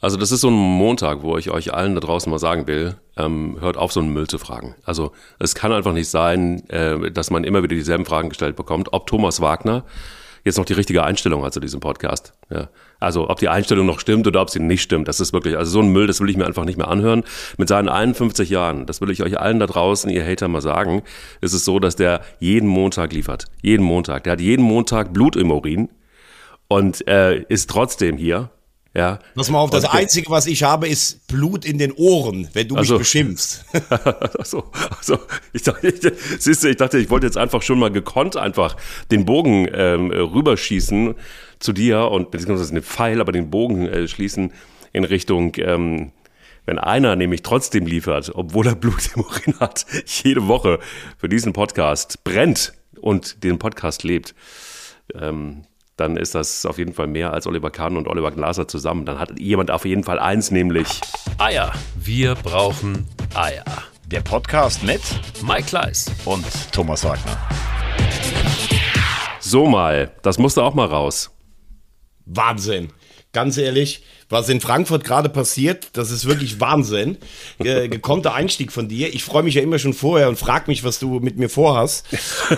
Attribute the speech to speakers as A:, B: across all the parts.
A: Also das ist so ein Montag, wo ich euch allen da draußen mal sagen will, ähm, hört auf, so einen Müll zu fragen. Also es kann einfach nicht sein, äh, dass man immer wieder dieselben Fragen gestellt bekommt, ob Thomas Wagner jetzt noch die richtige Einstellung hat zu diesem Podcast. Ja. Also ob die Einstellung noch stimmt oder ob sie nicht stimmt, das ist wirklich, also so ein Müll, das will ich mir einfach nicht mehr anhören. Mit seinen 51 Jahren, das will ich euch allen da draußen, ihr Hater mal sagen, ist es so, dass der jeden Montag liefert. Jeden Montag. Der hat jeden Montag Blut im Urin und äh, ist trotzdem hier ja.
B: Pass mal auf, das okay. Einzige, was ich habe, ist Blut in den Ohren, wenn du also, mich beschimpfst.
A: also, also, ich dachte, ich, siehst du, ich dachte, ich wollte jetzt einfach schon mal gekonnt einfach den Bogen ähm, rüberschießen zu dir und beziehungsweise den Pfeil, aber den Bogen äh, schließen in Richtung, ähm, wenn einer nämlich trotzdem liefert, obwohl er Blut im Urin hat, jede Woche für diesen Podcast brennt und den Podcast lebt, ähm, dann ist das auf jeden Fall mehr als Oliver Kahn und Oliver Glaser zusammen. Dann hat jemand auf jeden Fall eins, nämlich
C: Eier. Wir brauchen Eier.
B: Der Podcast mit
C: Mike Kleiss
B: und Thomas Wagner.
A: So mal, das musste auch mal raus.
B: Wahnsinn. Ganz ehrlich, was in Frankfurt gerade passiert, das ist wirklich Wahnsinn. Ge gekonnter Einstieg von dir. Ich freue mich ja immer schon vorher und frag mich, was du mit mir vorhast.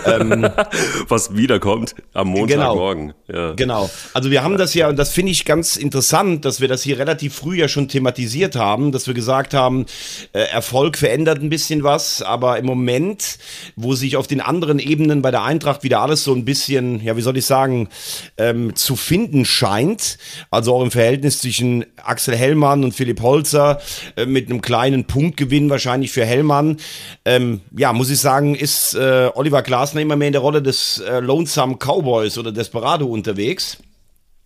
A: ähm, was wiederkommt am Montagmorgen.
B: Genau, ja. genau. Also wir haben das ja, und das finde ich ganz interessant, dass wir das hier relativ früh ja schon thematisiert haben, dass wir gesagt haben, äh, Erfolg verändert ein bisschen was, aber im Moment, wo sich auf den anderen Ebenen bei der Eintracht wieder alles so ein bisschen, ja, wie soll ich sagen, ähm, zu finden scheint, also auch im Verhältnis zwischen zwischen Axel Hellmann und Philipp Holzer äh, mit einem kleinen Punktgewinn wahrscheinlich für Hellmann. Ähm, ja, muss ich sagen, ist äh, Oliver Glasner immer mehr in der Rolle des äh, Lonesome Cowboys oder Desperado unterwegs.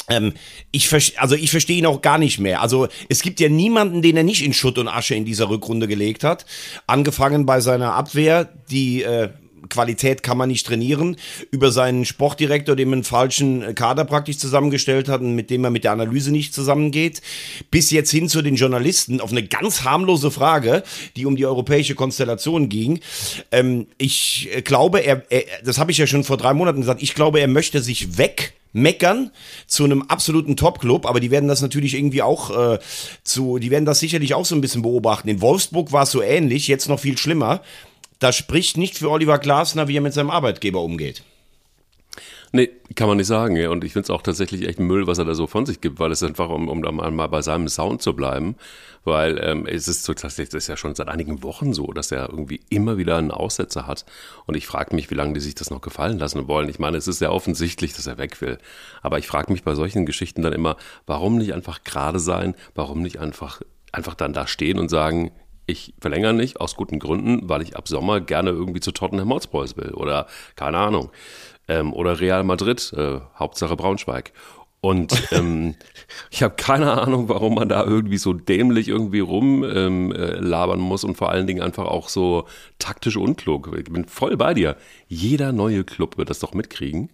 B: Ähm, ich also ich verstehe ihn auch gar nicht mehr. Also es gibt ja niemanden, den er nicht in Schutt und Asche in dieser Rückrunde gelegt hat. Angefangen bei seiner Abwehr, die äh, Qualität kann man nicht trainieren, über seinen Sportdirektor, dem einen falschen Kader praktisch zusammengestellt hat und mit dem er mit der Analyse nicht zusammengeht, bis jetzt hin zu den Journalisten auf eine ganz harmlose Frage, die um die europäische Konstellation ging. Ähm, ich glaube, er, er das habe ich ja schon vor drei Monaten gesagt, ich glaube, er möchte sich weg meckern zu einem absoluten Top-Club, aber die werden das natürlich irgendwie auch äh, zu, die werden das sicherlich auch so ein bisschen beobachten. In Wolfsburg war es so ähnlich, jetzt noch viel schlimmer das spricht nicht für Oliver Glasner, wie er mit seinem Arbeitgeber umgeht.
A: Nee, kann man nicht sagen. Ja. Und ich finde es auch tatsächlich echt Müll, was er da so von sich gibt, weil es einfach, um, um da mal bei seinem Sound zu bleiben, weil ähm, es ist so, tatsächlich, das ist ja schon seit einigen Wochen so, dass er irgendwie immer wieder einen Aussetzer hat. Und ich frage mich, wie lange die sich das noch gefallen lassen wollen. Ich meine, es ist sehr offensichtlich, dass er weg will. Aber ich frage mich bei solchen Geschichten dann immer, warum nicht einfach gerade sein? Warum nicht einfach, einfach dann da stehen und sagen, ich verlängere nicht aus guten Gründen, weil ich ab Sommer gerne irgendwie zu Tottenham Hotspurs will oder keine Ahnung. Ähm, oder Real Madrid, äh, Hauptsache Braunschweig. Und ähm, ich habe keine Ahnung, warum man da irgendwie so dämlich irgendwie rumlabern ähm, äh, muss und vor allen Dingen einfach auch so taktisch unklug. Ich bin voll bei dir. Jeder neue Club wird das doch mitkriegen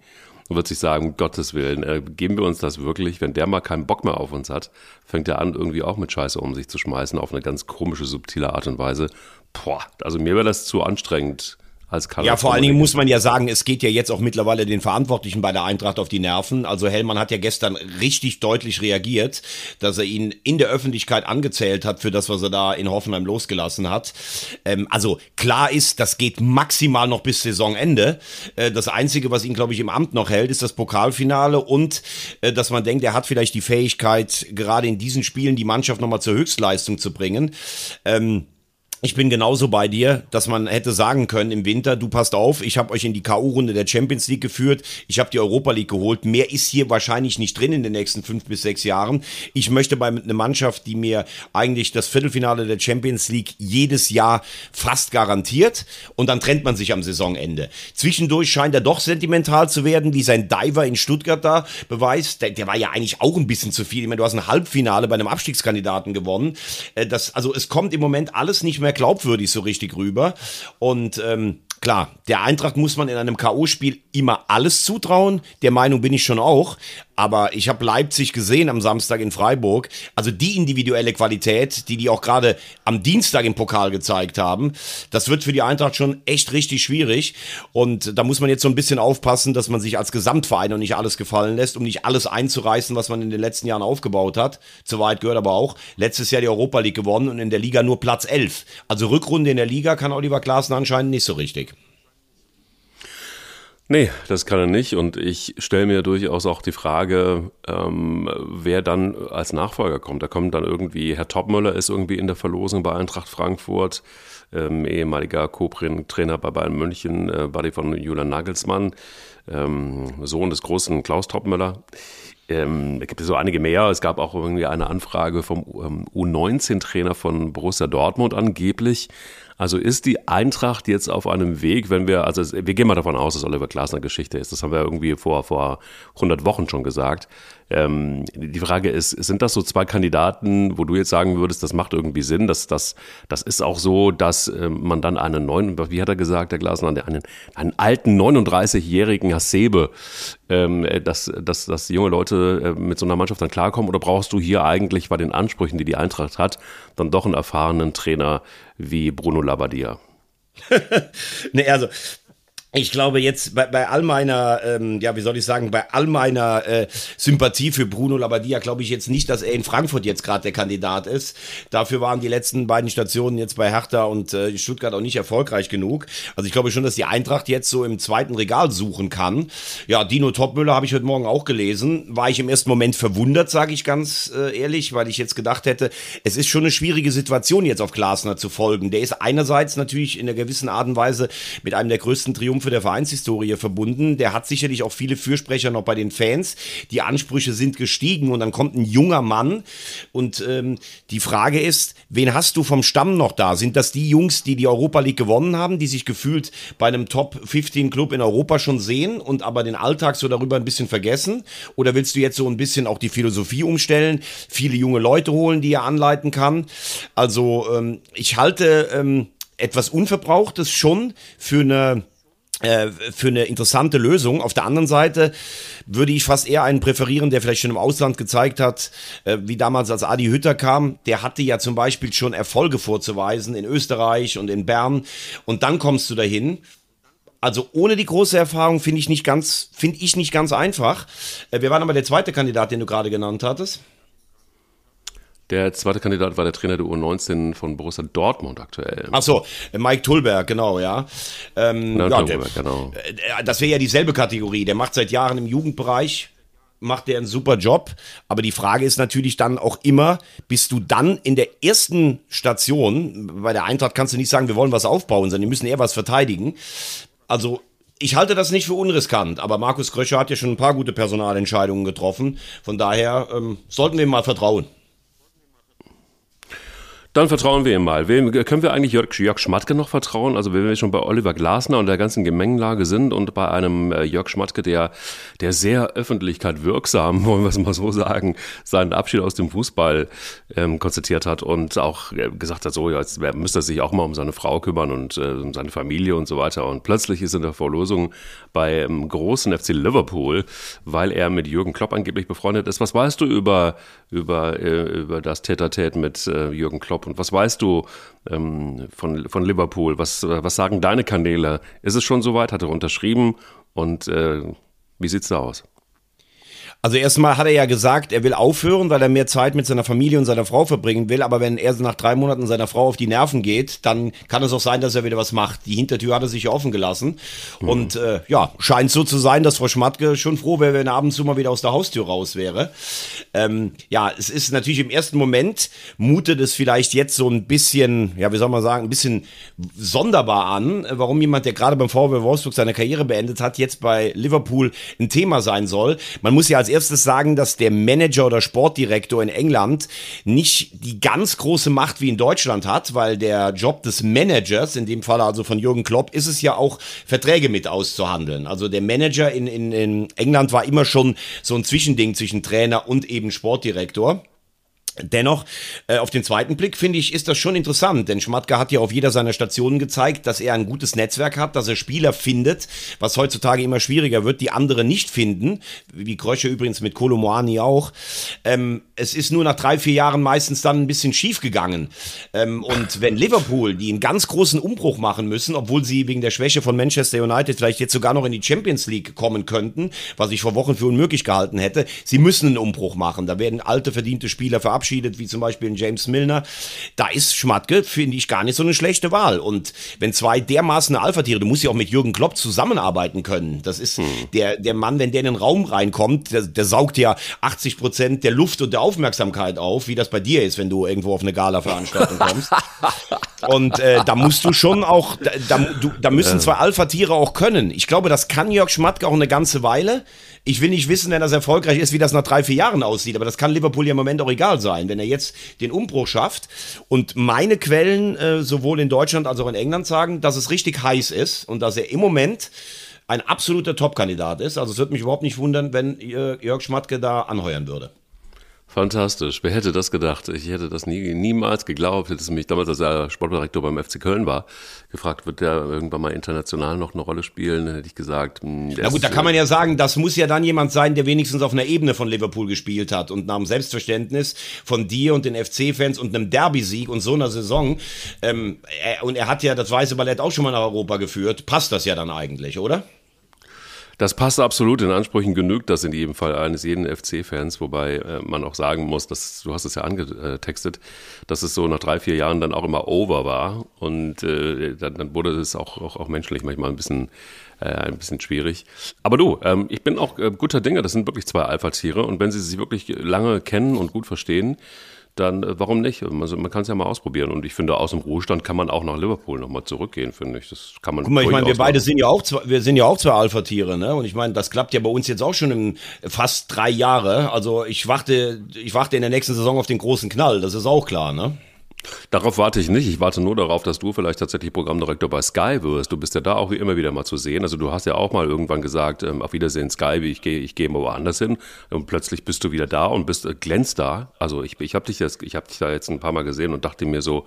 A: und wird sich sagen, um Gottes Willen, äh, geben wir uns das wirklich, wenn der mal keinen Bock mehr auf uns hat, fängt er an, irgendwie auch mit Scheiße um sich zu schmeißen, auf eine ganz komische, subtile Art und Weise. Boah, also mir wäre das zu anstrengend als
B: Kader. Ja, vor allen Dingen muss man ja sagen, es geht ja jetzt auch mittlerweile den Verantwortlichen bei der Eintracht auf die Nerven. Also Hellmann hat ja gestern richtig deutlich reagiert, dass er ihn in der Öffentlichkeit angezählt hat für das, was er da in Hoffenheim losgelassen hat. Ähm, also klar ist, das geht maximal noch bis Saisonende. Äh, das Einzige, was ihn, glaube ich, im Amt noch hält, ist das Pokalfinale und äh, dass man denkt, er hat vielleicht die Fähigkeit, gerade in diesen Spielen die Mannschaft nochmal zur Höchstleistung zu bringen. Ähm, ich bin genauso bei dir, dass man hätte sagen können im Winter, du passt auf, ich habe euch in die KU-Runde der Champions League geführt, ich habe die Europa League geholt, mehr ist hier wahrscheinlich nicht drin in den nächsten fünf bis sechs Jahren. Ich möchte bei einer Mannschaft, die mir eigentlich das Viertelfinale der Champions League jedes Jahr fast garantiert und dann trennt man sich am Saisonende. Zwischendurch scheint er doch sentimental zu werden, wie sein Diver in Stuttgart da beweist. Der, der war ja eigentlich auch ein bisschen zu viel. Ich meine, du hast ein Halbfinale bei einem Abstiegskandidaten gewonnen. Äh, das, also es kommt im Moment alles nicht mehr mehr glaubwürdig so richtig rüber. Und ähm, klar, der Eintracht muss man in einem K.O.-Spiel immer alles zutrauen. Der Meinung bin ich schon auch. Aber ich habe Leipzig gesehen am Samstag in Freiburg. Also die individuelle Qualität, die die auch gerade am Dienstag im Pokal gezeigt haben, das wird für die Eintracht schon echt richtig schwierig. Und da muss man jetzt so ein bisschen aufpassen, dass man sich als Gesamtverein noch nicht alles gefallen lässt, um nicht alles einzureißen, was man in den letzten Jahren aufgebaut hat. Zu weit gehört aber auch. Letztes Jahr die Europa League gewonnen und in der Liga nur Platz 11. Also Rückrunde in der Liga kann Oliver Klaassen anscheinend nicht so richtig.
A: Nee, das kann er nicht. Und ich stelle mir durchaus auch die Frage, ähm, wer dann als Nachfolger kommt. Da kommt dann irgendwie, Herr Topmöller ist irgendwie in der Verlosung bei Eintracht Frankfurt, ähm, ehemaliger Co-Trainer bei Bayern München, äh, Buddy von Julian Nagelsmann, ähm, Sohn des großen Klaus Topmöller. Ähm, es gibt so einige mehr. Es gab auch irgendwie eine Anfrage vom ähm, U19-Trainer von Borussia Dortmund angeblich. Also ist die Eintracht jetzt auf einem Weg, wenn wir, also wir gehen mal davon aus, dass Oliver Glasner Geschichte ist. Das haben wir irgendwie vor, vor 100 Wochen schon gesagt. Ähm, die Frage ist, sind das so zwei Kandidaten, wo du jetzt sagen würdest, das macht irgendwie Sinn, dass das, das ist auch so, dass äh, man dann einen neuen, wie hat er gesagt, der Glasner, einen, einen alten 39-jährigen Hasebe, ähm, dass, dass, dass junge Leute äh, mit so einer Mannschaft dann klarkommen? Oder brauchst du hier eigentlich bei den Ansprüchen, die die Eintracht hat, dann doch einen erfahrenen Trainer wie Bruno Labbadia?
B: nee, also ich glaube jetzt bei, bei all meiner, ähm, ja, wie soll ich sagen, bei all meiner äh, Sympathie für Bruno Labbadia glaube ich jetzt nicht, dass er in Frankfurt jetzt gerade der Kandidat ist. Dafür waren die letzten beiden Stationen jetzt bei Hertha und äh, Stuttgart auch nicht erfolgreich genug. Also ich glaube schon, dass die Eintracht jetzt so im zweiten Regal suchen kann. Ja, Dino Topmüller habe ich heute Morgen auch gelesen. War ich im ersten Moment verwundert, sage ich ganz äh, ehrlich, weil ich jetzt gedacht hätte, es ist schon eine schwierige Situation jetzt auf Glasner zu folgen. Der ist einerseits natürlich in einer gewissen Art und Weise mit einem der größten Triumph Triumphe der Vereinshistorie verbunden. Der hat sicherlich auch viele Fürsprecher noch bei den Fans. Die Ansprüche sind gestiegen und dann kommt ein junger Mann und ähm, die Frage ist, wen hast du vom Stamm noch da? Sind das die Jungs, die die Europa League gewonnen haben, die sich gefühlt bei einem Top 15 Club in Europa schon sehen und aber den Alltag so darüber ein bisschen vergessen? Oder willst du jetzt so ein bisschen auch die Philosophie umstellen, viele junge Leute holen, die er anleiten kann? Also ähm, ich halte ähm, etwas Unverbrauchtes schon für eine für eine interessante Lösung. Auf der anderen Seite würde ich fast eher einen präferieren, der vielleicht schon im Ausland gezeigt hat, äh, wie damals als Adi Hütter kam. Der hatte ja zum Beispiel schon Erfolge vorzuweisen in Österreich und in Bern. Und dann kommst du dahin. Also ohne die große Erfahrung finde ich nicht ganz, finde ich nicht ganz einfach. Äh, wer war aber der zweite Kandidat, den du gerade genannt hattest?
A: Der zweite Kandidat war der Trainer der U19 von Borussia Dortmund aktuell.
B: Ach so, Mike Tulberg, genau, ja. Ähm,
A: Na,
B: ja
A: Tulberg,
B: der,
A: genau.
B: Äh, das wäre ja dieselbe Kategorie. Der macht seit Jahren im Jugendbereich macht der einen super Job. Aber die Frage ist natürlich dann auch immer, bist du dann in der ersten Station, bei der Eintracht kannst du nicht sagen, wir wollen was aufbauen, sondern die müssen eher was verteidigen. Also ich halte das nicht für unriskant, aber Markus Kröscher hat ja schon ein paar gute Personalentscheidungen getroffen. Von daher ähm, sollten wir ihm mal vertrauen.
A: Dann vertrauen wir ihm mal. Wem, können wir eigentlich Jörg, Jörg Schmatke noch vertrauen? Also wenn wir schon bei Oliver Glasner und der ganzen Gemengelage sind und bei einem äh, Jörg Schmatke, der, der sehr Öffentlichkeit wirksam, wollen wir es mal so sagen, seinen Abschied aus dem Fußball ähm, konzertiert hat und auch äh, gesagt hat, so jetzt müsste er sich auch mal um seine Frau kümmern und äh, um seine Familie und so weiter. Und plötzlich ist in der Verlosung bei ähm, großen FC Liverpool, weil er mit Jürgen Klopp angeblich befreundet ist. Was weißt du über, über, äh, über das Tätertät mit äh, Jürgen Klopp? Und was weißt du ähm, von, von Liverpool? Was, was sagen deine Kanäle? Ist es schon soweit? Hat er unterschrieben? Und äh, wie sieht's da aus?
B: Also erstmal hat er ja gesagt, er will aufhören, weil er mehr Zeit mit seiner Familie und seiner Frau verbringen will. Aber wenn er nach drei Monaten seiner Frau auf die Nerven geht, dann kann es auch sein, dass er wieder was macht. Die Hintertür hat er sich ja offen gelassen. Mhm. Und äh, ja, scheint so zu sein, dass Frau Schmatke schon froh wäre, wenn er ab und zu mal wieder aus der Haustür raus wäre. Ähm, ja, es ist natürlich im ersten Moment, mutet es vielleicht jetzt so ein bisschen, ja, wie soll man sagen, ein bisschen sonderbar an, warum jemand, der gerade beim VW Wolfsburg seine Karriere beendet hat, jetzt bei Liverpool ein Thema sein soll. Man muss ja als erstes sagen, dass der Manager oder Sportdirektor in England nicht die ganz große Macht wie in Deutschland hat, weil der Job des Managers, in dem Fall also von Jürgen Klopp, ist es ja auch, Verträge mit auszuhandeln. Also der Manager in, in, in England war immer schon so ein Zwischending zwischen Trainer und eben Sportdirektor. Dennoch, äh, auf den zweiten Blick finde ich, ist das schon interessant, denn Schmatke hat ja auf jeder seiner Stationen gezeigt, dass er ein gutes Netzwerk hat, dass er Spieler findet, was heutzutage immer schwieriger wird, die andere nicht finden, wie Krösche übrigens mit Kolomoani auch. Ähm, es ist nur nach drei, vier Jahren meistens dann ein bisschen schief gegangen. Ähm, und wenn Liverpool, die einen ganz großen Umbruch machen müssen, obwohl sie wegen der Schwäche von Manchester United vielleicht jetzt sogar noch in die Champions League kommen könnten, was ich vor Wochen für unmöglich gehalten hätte, sie müssen einen Umbruch machen. Da werden alte, verdiente Spieler verabschiedet verabschiedet, wie zum Beispiel in James Milner. Da ist Schmatke, finde ich, gar nicht so eine schlechte Wahl. Und wenn zwei dermaßen Alpha-Tiere, du musst ja auch mit Jürgen Klopp zusammenarbeiten können. Das ist hm. der, der Mann, wenn der in den Raum reinkommt, der, der saugt ja 80 Prozent der Luft und der Aufmerksamkeit auf, wie das bei dir ist, wenn du irgendwo auf eine Gala-Veranstaltung kommst. und äh, da musst du schon auch, da, da, du, da müssen zwei Alpha-Tiere auch können. Ich glaube, das kann Jörg Schmatke auch eine ganze Weile. Ich will nicht wissen, wenn das erfolgreich ist, wie das nach drei, vier Jahren aussieht, aber das kann Liverpool ja im Moment auch egal sein, wenn er jetzt den Umbruch schafft. Und meine Quellen, äh, sowohl in Deutschland als auch in England, sagen, dass es richtig heiß ist und dass er im Moment ein absoluter Top-Kandidat ist. Also es würde mich überhaupt nicht wundern, wenn Jörg Schmatke da anheuern würde.
A: Fantastisch. Wer hätte das gedacht? Ich hätte das nie, niemals geglaubt. Hätte es mich damals, als er Sportdirektor beim FC Köln war, gefragt, wird der irgendwann mal international noch eine Rolle spielen? Dann hätte ich gesagt,
B: mh, hm, Na gut, da kann man ja sagen, das muss ja dann jemand sein, der wenigstens auf einer Ebene von Liverpool gespielt hat und nach dem Selbstverständnis von dir und den FC-Fans und einem Derby-Sieg und so einer Saison. Ähm, er, und er hat ja das Weiße Ballett auch schon mal nach Europa geführt. Passt das ja dann eigentlich, oder?
A: Das passt absolut. In Ansprüchen genügt das in jedem Fall eines jeden FC-Fans, wobei äh, man auch sagen muss, dass du hast es ja angetextet, dass es so nach drei, vier Jahren dann auch immer over war und äh, dann, dann wurde es auch, auch, auch menschlich manchmal ein bisschen äh, ein bisschen schwierig. Aber du, ähm, ich bin auch äh, guter Dinge. Das sind wirklich zwei Alpha-Tiere und wenn sie sich wirklich lange kennen und gut verstehen, dann äh, warum nicht? Also man kann es ja mal ausprobieren. Und ich finde, aus dem Ruhestand kann man auch nach Liverpool nochmal zurückgehen, finde ich. Das kann man.
B: Guck mal, ich meine, wir beide sind ja auch zwei, wir sind ja auch zwei Alpha-Tiere, ne? Und ich meine, das klappt ja bei uns jetzt auch schon in fast drei Jahre. Also ich warte, ich warte in der nächsten Saison auf den großen Knall, das ist auch klar, ne?
A: Darauf warte ich nicht. Ich warte nur darauf, dass du vielleicht tatsächlich Programmdirektor bei Sky wirst. Du bist ja da auch immer wieder mal zu sehen. Also du hast ja auch mal irgendwann gesagt, ähm, auf Wiedersehen Sky, ich gehe ich gehe mal woanders hin. Und plötzlich bist du wieder da und bist äh, glänzt da. Also ich, ich habe dich, hab dich da jetzt ein paar Mal gesehen und dachte mir so,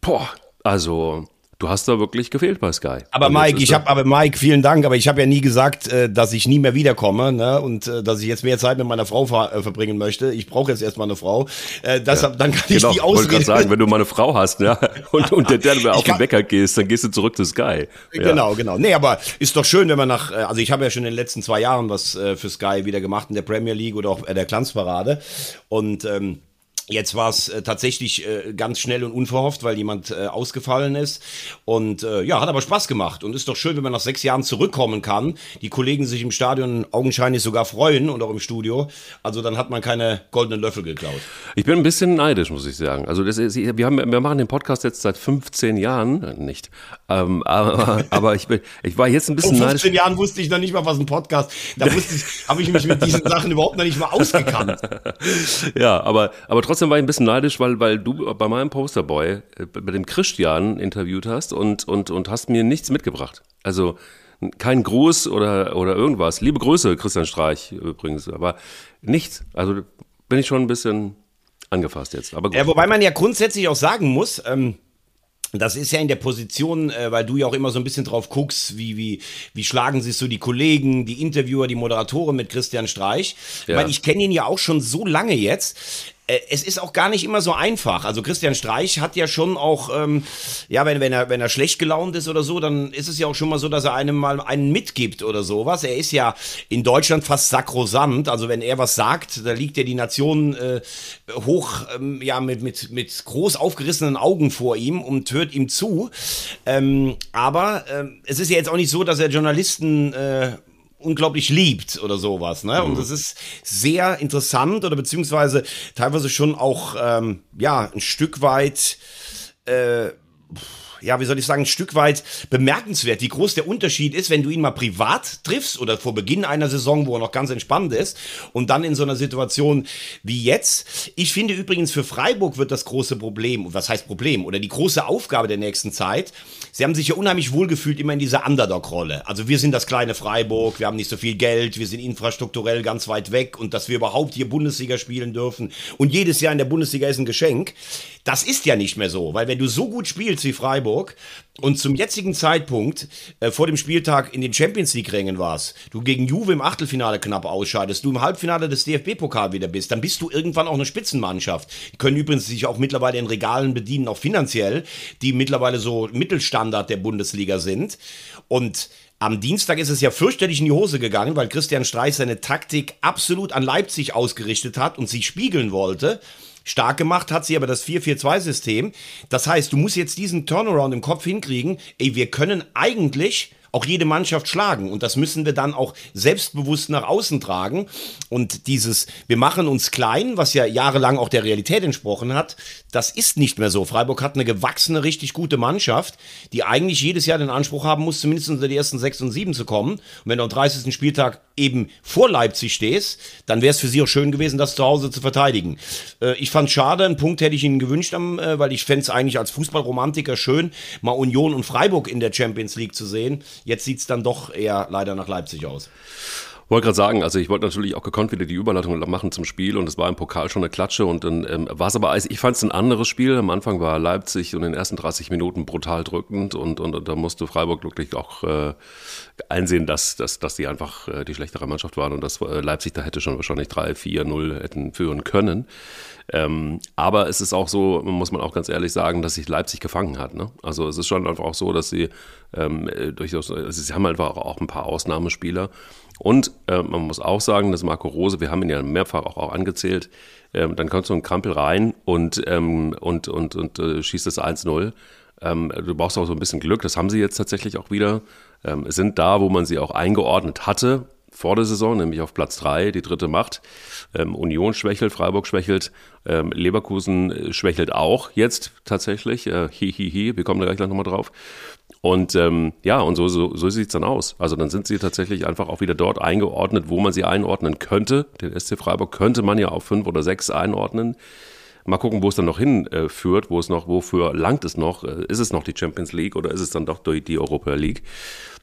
A: boah, also Du hast da wirklich gefehlt bei Sky.
B: Aber und Mike, ich habe aber Mike, vielen Dank, aber ich habe ja nie gesagt, äh, dass ich nie mehr wiederkomme, ne? Und äh, dass ich jetzt mehr Zeit mit meiner Frau ver äh, verbringen möchte. Ich brauche jetzt erstmal eine Frau. Äh, deshalb, ja. dann kann genau, ich die Ausrede. Ich wollte
A: sagen, wenn du mal eine Frau hast, ja, und, und der, der du auf den Wecker gehst, dann gehst du zurück zu Sky.
B: Ja. Genau, genau. Nee, aber ist doch schön, wenn man nach, also ich habe ja schon in den letzten zwei Jahren was für Sky wieder gemacht in der Premier League oder auch der Glanzparade und ähm, Jetzt war es äh, tatsächlich äh, ganz schnell und unverhofft, weil jemand äh, ausgefallen ist. Und äh, ja, hat aber Spaß gemacht. Und ist doch schön, wenn man nach sechs Jahren zurückkommen kann. Die Kollegen sich im Stadion augenscheinlich sogar freuen und auch im Studio. Also dann hat man keine goldenen Löffel geklaut.
A: Ich bin ein bisschen neidisch, muss ich sagen. Also das ist, wir, haben, wir machen den Podcast jetzt seit 15 Jahren. Äh, nicht. Ähm, aber, aber ich, bin, ich war jetzt ein bisschen
B: neidisch. Vor 15 Jahren wusste ich noch nicht mal, was ein Podcast Da habe ich mich mit diesen Sachen überhaupt noch nicht mal ausgekannt.
A: ja, aber, aber trotzdem trotzdem war ich ein bisschen neidisch, weil, weil du bei meinem Posterboy, äh, bei dem Christian interviewt hast und, und, und hast mir nichts mitgebracht. Also kein Gruß oder, oder irgendwas. Liebe Grüße, Christian Streich übrigens, aber nichts. Also bin ich schon ein bisschen angefasst jetzt. Aber gut.
B: Ja, wobei man ja grundsätzlich auch sagen muss, ähm, das ist ja in der Position, äh, weil du ja auch immer so ein bisschen drauf guckst, wie, wie, wie schlagen sich so die Kollegen, die Interviewer, die Moderatoren mit Christian Streich. Ja. Ich meine, ich kenne ihn ja auch schon so lange jetzt. Äh, es ist auch gar nicht immer so einfach. Also Christian Streich hat ja schon auch, ähm, ja, wenn, wenn, er, wenn er schlecht gelaunt ist oder so, dann ist es ja auch schon mal so, dass er einem mal einen mitgibt oder sowas. Er ist ja in Deutschland fast sakrosant. Also wenn er was sagt, da liegt ja die Nation äh, hoch, ähm, ja, mit, mit, mit groß aufgerissenen Augen vor ihm und hört ihm zu. Ähm, aber ähm, es ist ja jetzt auch nicht so, dass er Journalisten äh, unglaublich liebt oder sowas. Ne? Mhm. Und das ist sehr interessant oder beziehungsweise teilweise schon auch ähm, ja ein Stück weit äh, ja, wie soll ich sagen, ein Stück weit bemerkenswert, wie groß der Unterschied ist, wenn du ihn mal privat triffst oder vor Beginn einer Saison, wo er noch ganz entspannt ist und dann in so einer Situation wie jetzt. Ich finde übrigens für Freiburg wird das große Problem, was heißt Problem, oder die große Aufgabe der nächsten Zeit. Sie haben sich ja unheimlich wohlgefühlt immer in dieser Underdog-Rolle. Also wir sind das kleine Freiburg, wir haben nicht so viel Geld, wir sind infrastrukturell ganz weit weg und dass wir überhaupt hier Bundesliga spielen dürfen und jedes Jahr in der Bundesliga ist ein Geschenk. Das ist ja nicht mehr so, weil wenn du so gut spielst wie Freiburg und zum jetzigen Zeitpunkt äh, vor dem Spieltag in den Champions League Rängen warst, du gegen Juve im Achtelfinale knapp ausscheidest, du im Halbfinale des DFB-Pokal wieder bist, dann bist du irgendwann auch eine Spitzenmannschaft. Die können übrigens sich auch mittlerweile in Regalen bedienen, auch finanziell, die mittlerweile so Mittelstandard der Bundesliga sind. Und am Dienstag ist es ja fürchterlich in die Hose gegangen, weil Christian Streich seine Taktik absolut an Leipzig ausgerichtet hat und sie spiegeln wollte. Stark gemacht hat sie aber das 4-4-2-System. Das heißt, du musst jetzt diesen Turnaround im Kopf hinkriegen. Ey, wir können eigentlich auch jede Mannschaft schlagen. Und das müssen wir dann auch selbstbewusst nach außen tragen. Und dieses, wir machen uns klein, was ja jahrelang auch der Realität entsprochen hat, das ist nicht mehr so. Freiburg hat eine gewachsene, richtig gute Mannschaft, die eigentlich jedes Jahr den Anspruch haben muss, zumindest unter die ersten sechs und sieben zu kommen. Und wenn du am 30. Spieltag eben vor Leipzig stehst, dann wäre es für sie auch schön gewesen, das zu Hause zu verteidigen. Äh, ich fand schade, einen Punkt hätte ich ihnen gewünscht, äh, weil ich fände es eigentlich als Fußballromantiker schön, mal Union und Freiburg in der Champions League zu sehen. Jetzt sieht es dann doch eher leider nach Leipzig aus.
A: Wollte gerade sagen, also ich wollte natürlich auch gekonnt wieder die Überleitung machen zum Spiel und es war im Pokal schon eine Klatsche und dann ähm, war es aber, ich fand es ein anderes Spiel. Am Anfang war Leipzig und in den ersten 30 Minuten brutal drückend und, und, und da musste Freiburg wirklich auch äh, einsehen, dass, dass, dass die einfach äh, die schlechtere Mannschaft waren und dass äh, Leipzig da hätte schon wahrscheinlich 3, 4, 0 hätten führen können. Ähm, aber es ist auch so, muss man auch ganz ehrlich sagen, dass sich Leipzig gefangen hat. Ne? Also es ist schon einfach auch so, dass sie ähm, äh, durchaus, also sie haben einfach auch ein paar Ausnahmespieler. Und äh, man muss auch sagen, dass Marco Rose, wir haben ihn ja mehrfach auch, auch angezählt, äh, dann kommt so ein Krampel rein und, ähm, und, und, und äh, schießt das 1-0. Ähm, du brauchst auch so ein bisschen Glück, das haben sie jetzt tatsächlich auch wieder. Ähm, sind da, wo man sie auch eingeordnet hatte vor der Saison, nämlich auf Platz 3, die dritte Macht. Ähm, Union schwächelt, Freiburg schwächelt, ähm, Leverkusen äh, schwächelt auch jetzt tatsächlich. Äh, hi, hi, hi, wir kommen da gleich nochmal drauf. Und ähm, ja, und so, so, so sieht es dann aus. Also dann sind sie tatsächlich einfach auch wieder dort eingeordnet, wo man sie einordnen könnte. Den SC Freiburg könnte man ja auf fünf oder sechs einordnen. Mal gucken, wo es dann noch hinführt, äh, wo es noch, wofür langt es noch? Äh, ist es noch die Champions League oder ist es dann doch die, die Europa League?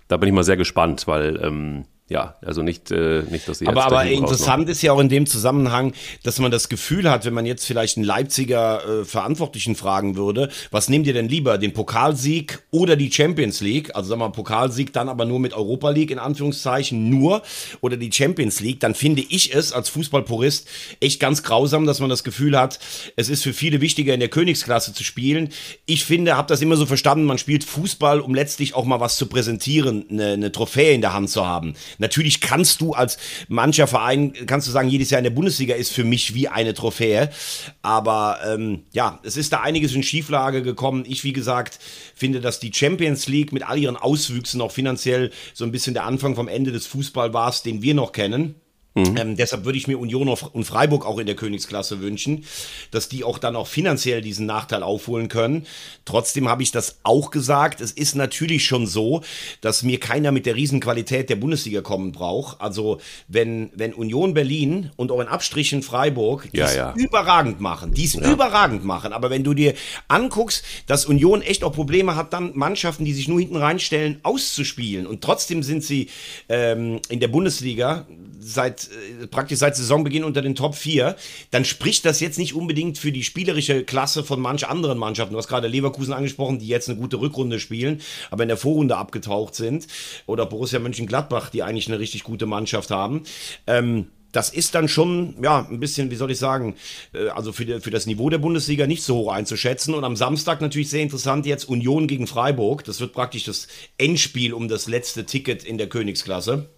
A: Da bin ich mal sehr gespannt, weil ähm, ja, also nicht, äh, nicht dass sie
B: Aber, aber interessant ist ja auch in dem Zusammenhang, dass man das Gefühl hat, wenn man jetzt vielleicht einen Leipziger äh, Verantwortlichen fragen würde, was nehmt ihr denn lieber, den Pokalsieg oder die Champions League? Also sagen wir mal, Pokalsieg dann aber nur mit Europa League in Anführungszeichen nur oder die Champions League, dann finde ich es als Fußballpurist echt ganz grausam, dass man das Gefühl hat, es ist für viele wichtiger in der Königsklasse zu spielen. Ich finde, habe das immer so verstanden, man spielt Fußball, um letztlich auch mal was zu präsentieren, eine, eine Trophäe in der Hand zu haben. Natürlich kannst du als mancher Verein, kannst du sagen, jedes Jahr in der Bundesliga ist für mich wie eine Trophäe. Aber ähm, ja, es ist da einiges in Schieflage gekommen. Ich, wie gesagt, finde, dass die Champions League mit all ihren Auswüchsen auch finanziell so ein bisschen der Anfang vom Ende des Fußball war, den wir noch kennen. Mhm. Ähm, deshalb würde ich mir Union und Freiburg auch in der Königsklasse wünschen, dass die auch dann auch finanziell diesen Nachteil aufholen können. Trotzdem habe ich das auch gesagt. Es ist natürlich schon so, dass mir keiner mit der Riesenqualität der Bundesliga kommen braucht. Also wenn, wenn Union Berlin und auch in Abstrichen Freiburg
A: die ja, ja.
B: überragend machen, die es ja. überragend machen. Aber wenn du dir anguckst, dass Union echt auch Probleme hat, dann Mannschaften, die sich nur hinten reinstellen, auszuspielen. Und trotzdem sind sie ähm, in der Bundesliga seit äh, praktisch seit Saisonbeginn unter den Top 4, dann spricht das jetzt nicht unbedingt für die spielerische Klasse von manch anderen Mannschaften. Du hast gerade Leverkusen angesprochen, die jetzt eine gute Rückrunde spielen, aber in der Vorrunde abgetaucht sind. Oder Borussia Mönchengladbach, die eigentlich eine richtig gute Mannschaft haben. Ähm, das ist dann schon, ja, ein bisschen, wie soll ich sagen, äh, also für, die, für das Niveau der Bundesliga nicht so hoch einzuschätzen. Und am Samstag natürlich sehr interessant jetzt Union gegen Freiburg. Das wird praktisch das Endspiel um das letzte Ticket in der Königsklasse.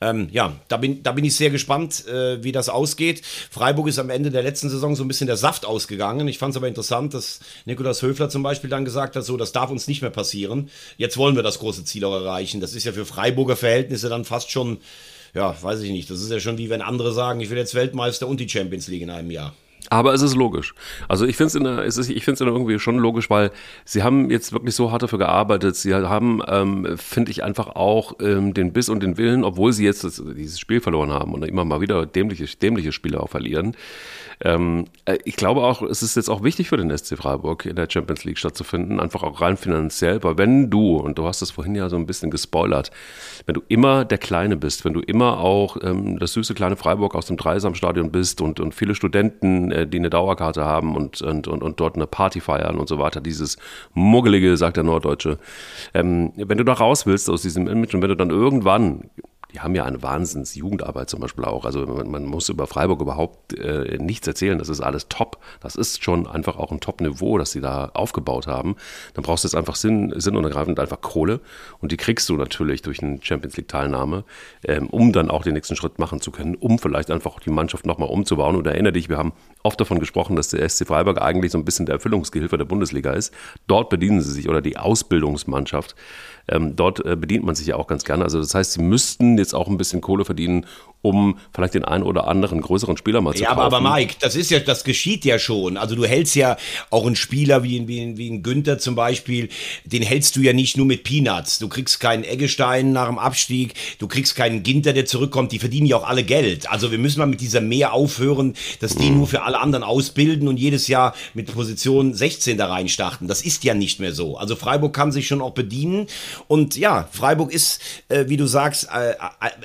B: Ähm, ja, da bin, da bin ich sehr gespannt, äh, wie das ausgeht. Freiburg ist am Ende der letzten Saison so ein bisschen der Saft ausgegangen. Ich fand es aber interessant, dass Nikolaus Höfler zum Beispiel dann gesagt hat, so, das darf uns nicht mehr passieren. Jetzt wollen wir das große Ziel auch erreichen. Das ist ja für Freiburger Verhältnisse dann fast schon, ja, weiß ich nicht. Das ist ja schon wie wenn andere sagen, ich will jetzt Weltmeister und die Champions League in einem Jahr.
A: Aber es ist logisch. Also ich finde es, ich finde es irgendwie schon logisch, weil sie haben jetzt wirklich so hart dafür gearbeitet. Sie haben, ähm, finde ich, einfach auch ähm, den Biss und den Willen, obwohl sie jetzt das, dieses Spiel verloren haben und immer mal wieder dämliche, dämliche Spiele auch verlieren. Ähm, äh, ich glaube auch, es ist jetzt auch wichtig für den SC Freiburg in der Champions League stattzufinden, einfach auch rein finanziell, weil wenn du, und du hast es vorhin ja so ein bisschen gespoilert, wenn du immer der Kleine bist, wenn du immer auch ähm, das süße kleine Freiburg aus dem Dreisamstadion bist und, und viele Studenten, äh, die eine Dauerkarte haben und, und, und, und, dort eine Party feiern und so weiter, dieses Muggelige, sagt der Norddeutsche, ähm, wenn du da raus willst aus diesem Image und wenn du dann irgendwann die haben ja eine Wahnsinns-Jugendarbeit zum Beispiel auch. Also man, man muss über Freiburg überhaupt äh, nichts erzählen. Das ist alles top. Das ist schon einfach auch ein Top-Niveau, das sie da aufgebaut haben. Dann brauchst du jetzt einfach Sinn, Sinn und ergreifend einfach Kohle. Und die kriegst du natürlich durch eine Champions League-Teilnahme, ähm, um dann auch den nächsten Schritt machen zu können, um vielleicht einfach die Mannschaft nochmal umzubauen. Und erinnere dich, wir haben oft davon gesprochen, dass der SC Freiburg eigentlich so ein bisschen der Erfüllungsgehilfe der Bundesliga ist. Dort bedienen sie sich oder die Ausbildungsmannschaft ähm, dort äh, bedient man sich ja auch ganz gerne. Also das heißt, sie müssten jetzt auch ein bisschen Kohle verdienen, um vielleicht den einen oder anderen größeren Spieler mal zu
B: ja,
A: kaufen.
B: Ja, aber, aber Mike, das ist ja, das geschieht ja schon. Also du hältst ja auch einen Spieler wie, wie, wie ein Günther zum Beispiel, den hältst du ja nicht nur mit Peanuts. Du kriegst keinen Eggestein nach dem Abstieg, du kriegst keinen Ginter, der zurückkommt. Die verdienen ja auch alle Geld. Also wir müssen mal mit dieser Mehr aufhören, dass die mhm. nur für alle anderen ausbilden und jedes Jahr mit Position 16 da reinstarten. Das ist ja nicht mehr so. Also Freiburg kann sich schon auch bedienen. Und ja, Freiburg ist, äh, wie du sagst, äh,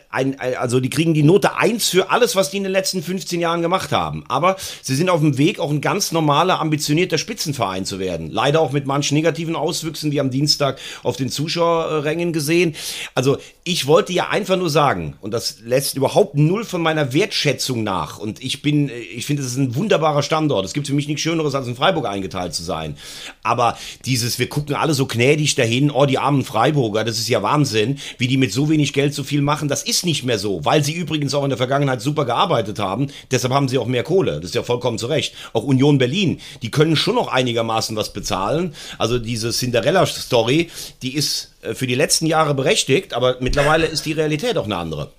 B: ein, also die kriegen die Note 1 für alles, was die in den letzten 15 Jahren gemacht haben. Aber sie sind auf dem Weg, auch ein ganz normaler, ambitionierter Spitzenverein zu werden. Leider auch mit manchen negativen Auswüchsen, wie am Dienstag auf den Zuschauerrängen gesehen. Also ich wollte ja einfach nur sagen, und das lässt überhaupt null von meiner Wertschätzung nach. Und ich bin, ich finde, es ist ein wunderbarer Standort. Es gibt für mich nichts Schöneres, als in Freiburg eingeteilt zu sein. Aber dieses, wir gucken alle so gnädig dahin, oh, die armen Freiburger, das ist ja Wahnsinn, wie die mit so wenig Geld so viel machen. Das ist nicht mehr so, weil sie übrigens auch in der Vergangenheit super gearbeitet haben. Deshalb haben sie auch mehr Kohle. Das ist ja vollkommen zu Recht. Auch Union Berlin, die können schon noch einigermaßen was bezahlen. Also diese Cinderella-Story, die ist äh, für die letzten Jahre berechtigt, aber mittlerweile ist die Realität auch eine andere.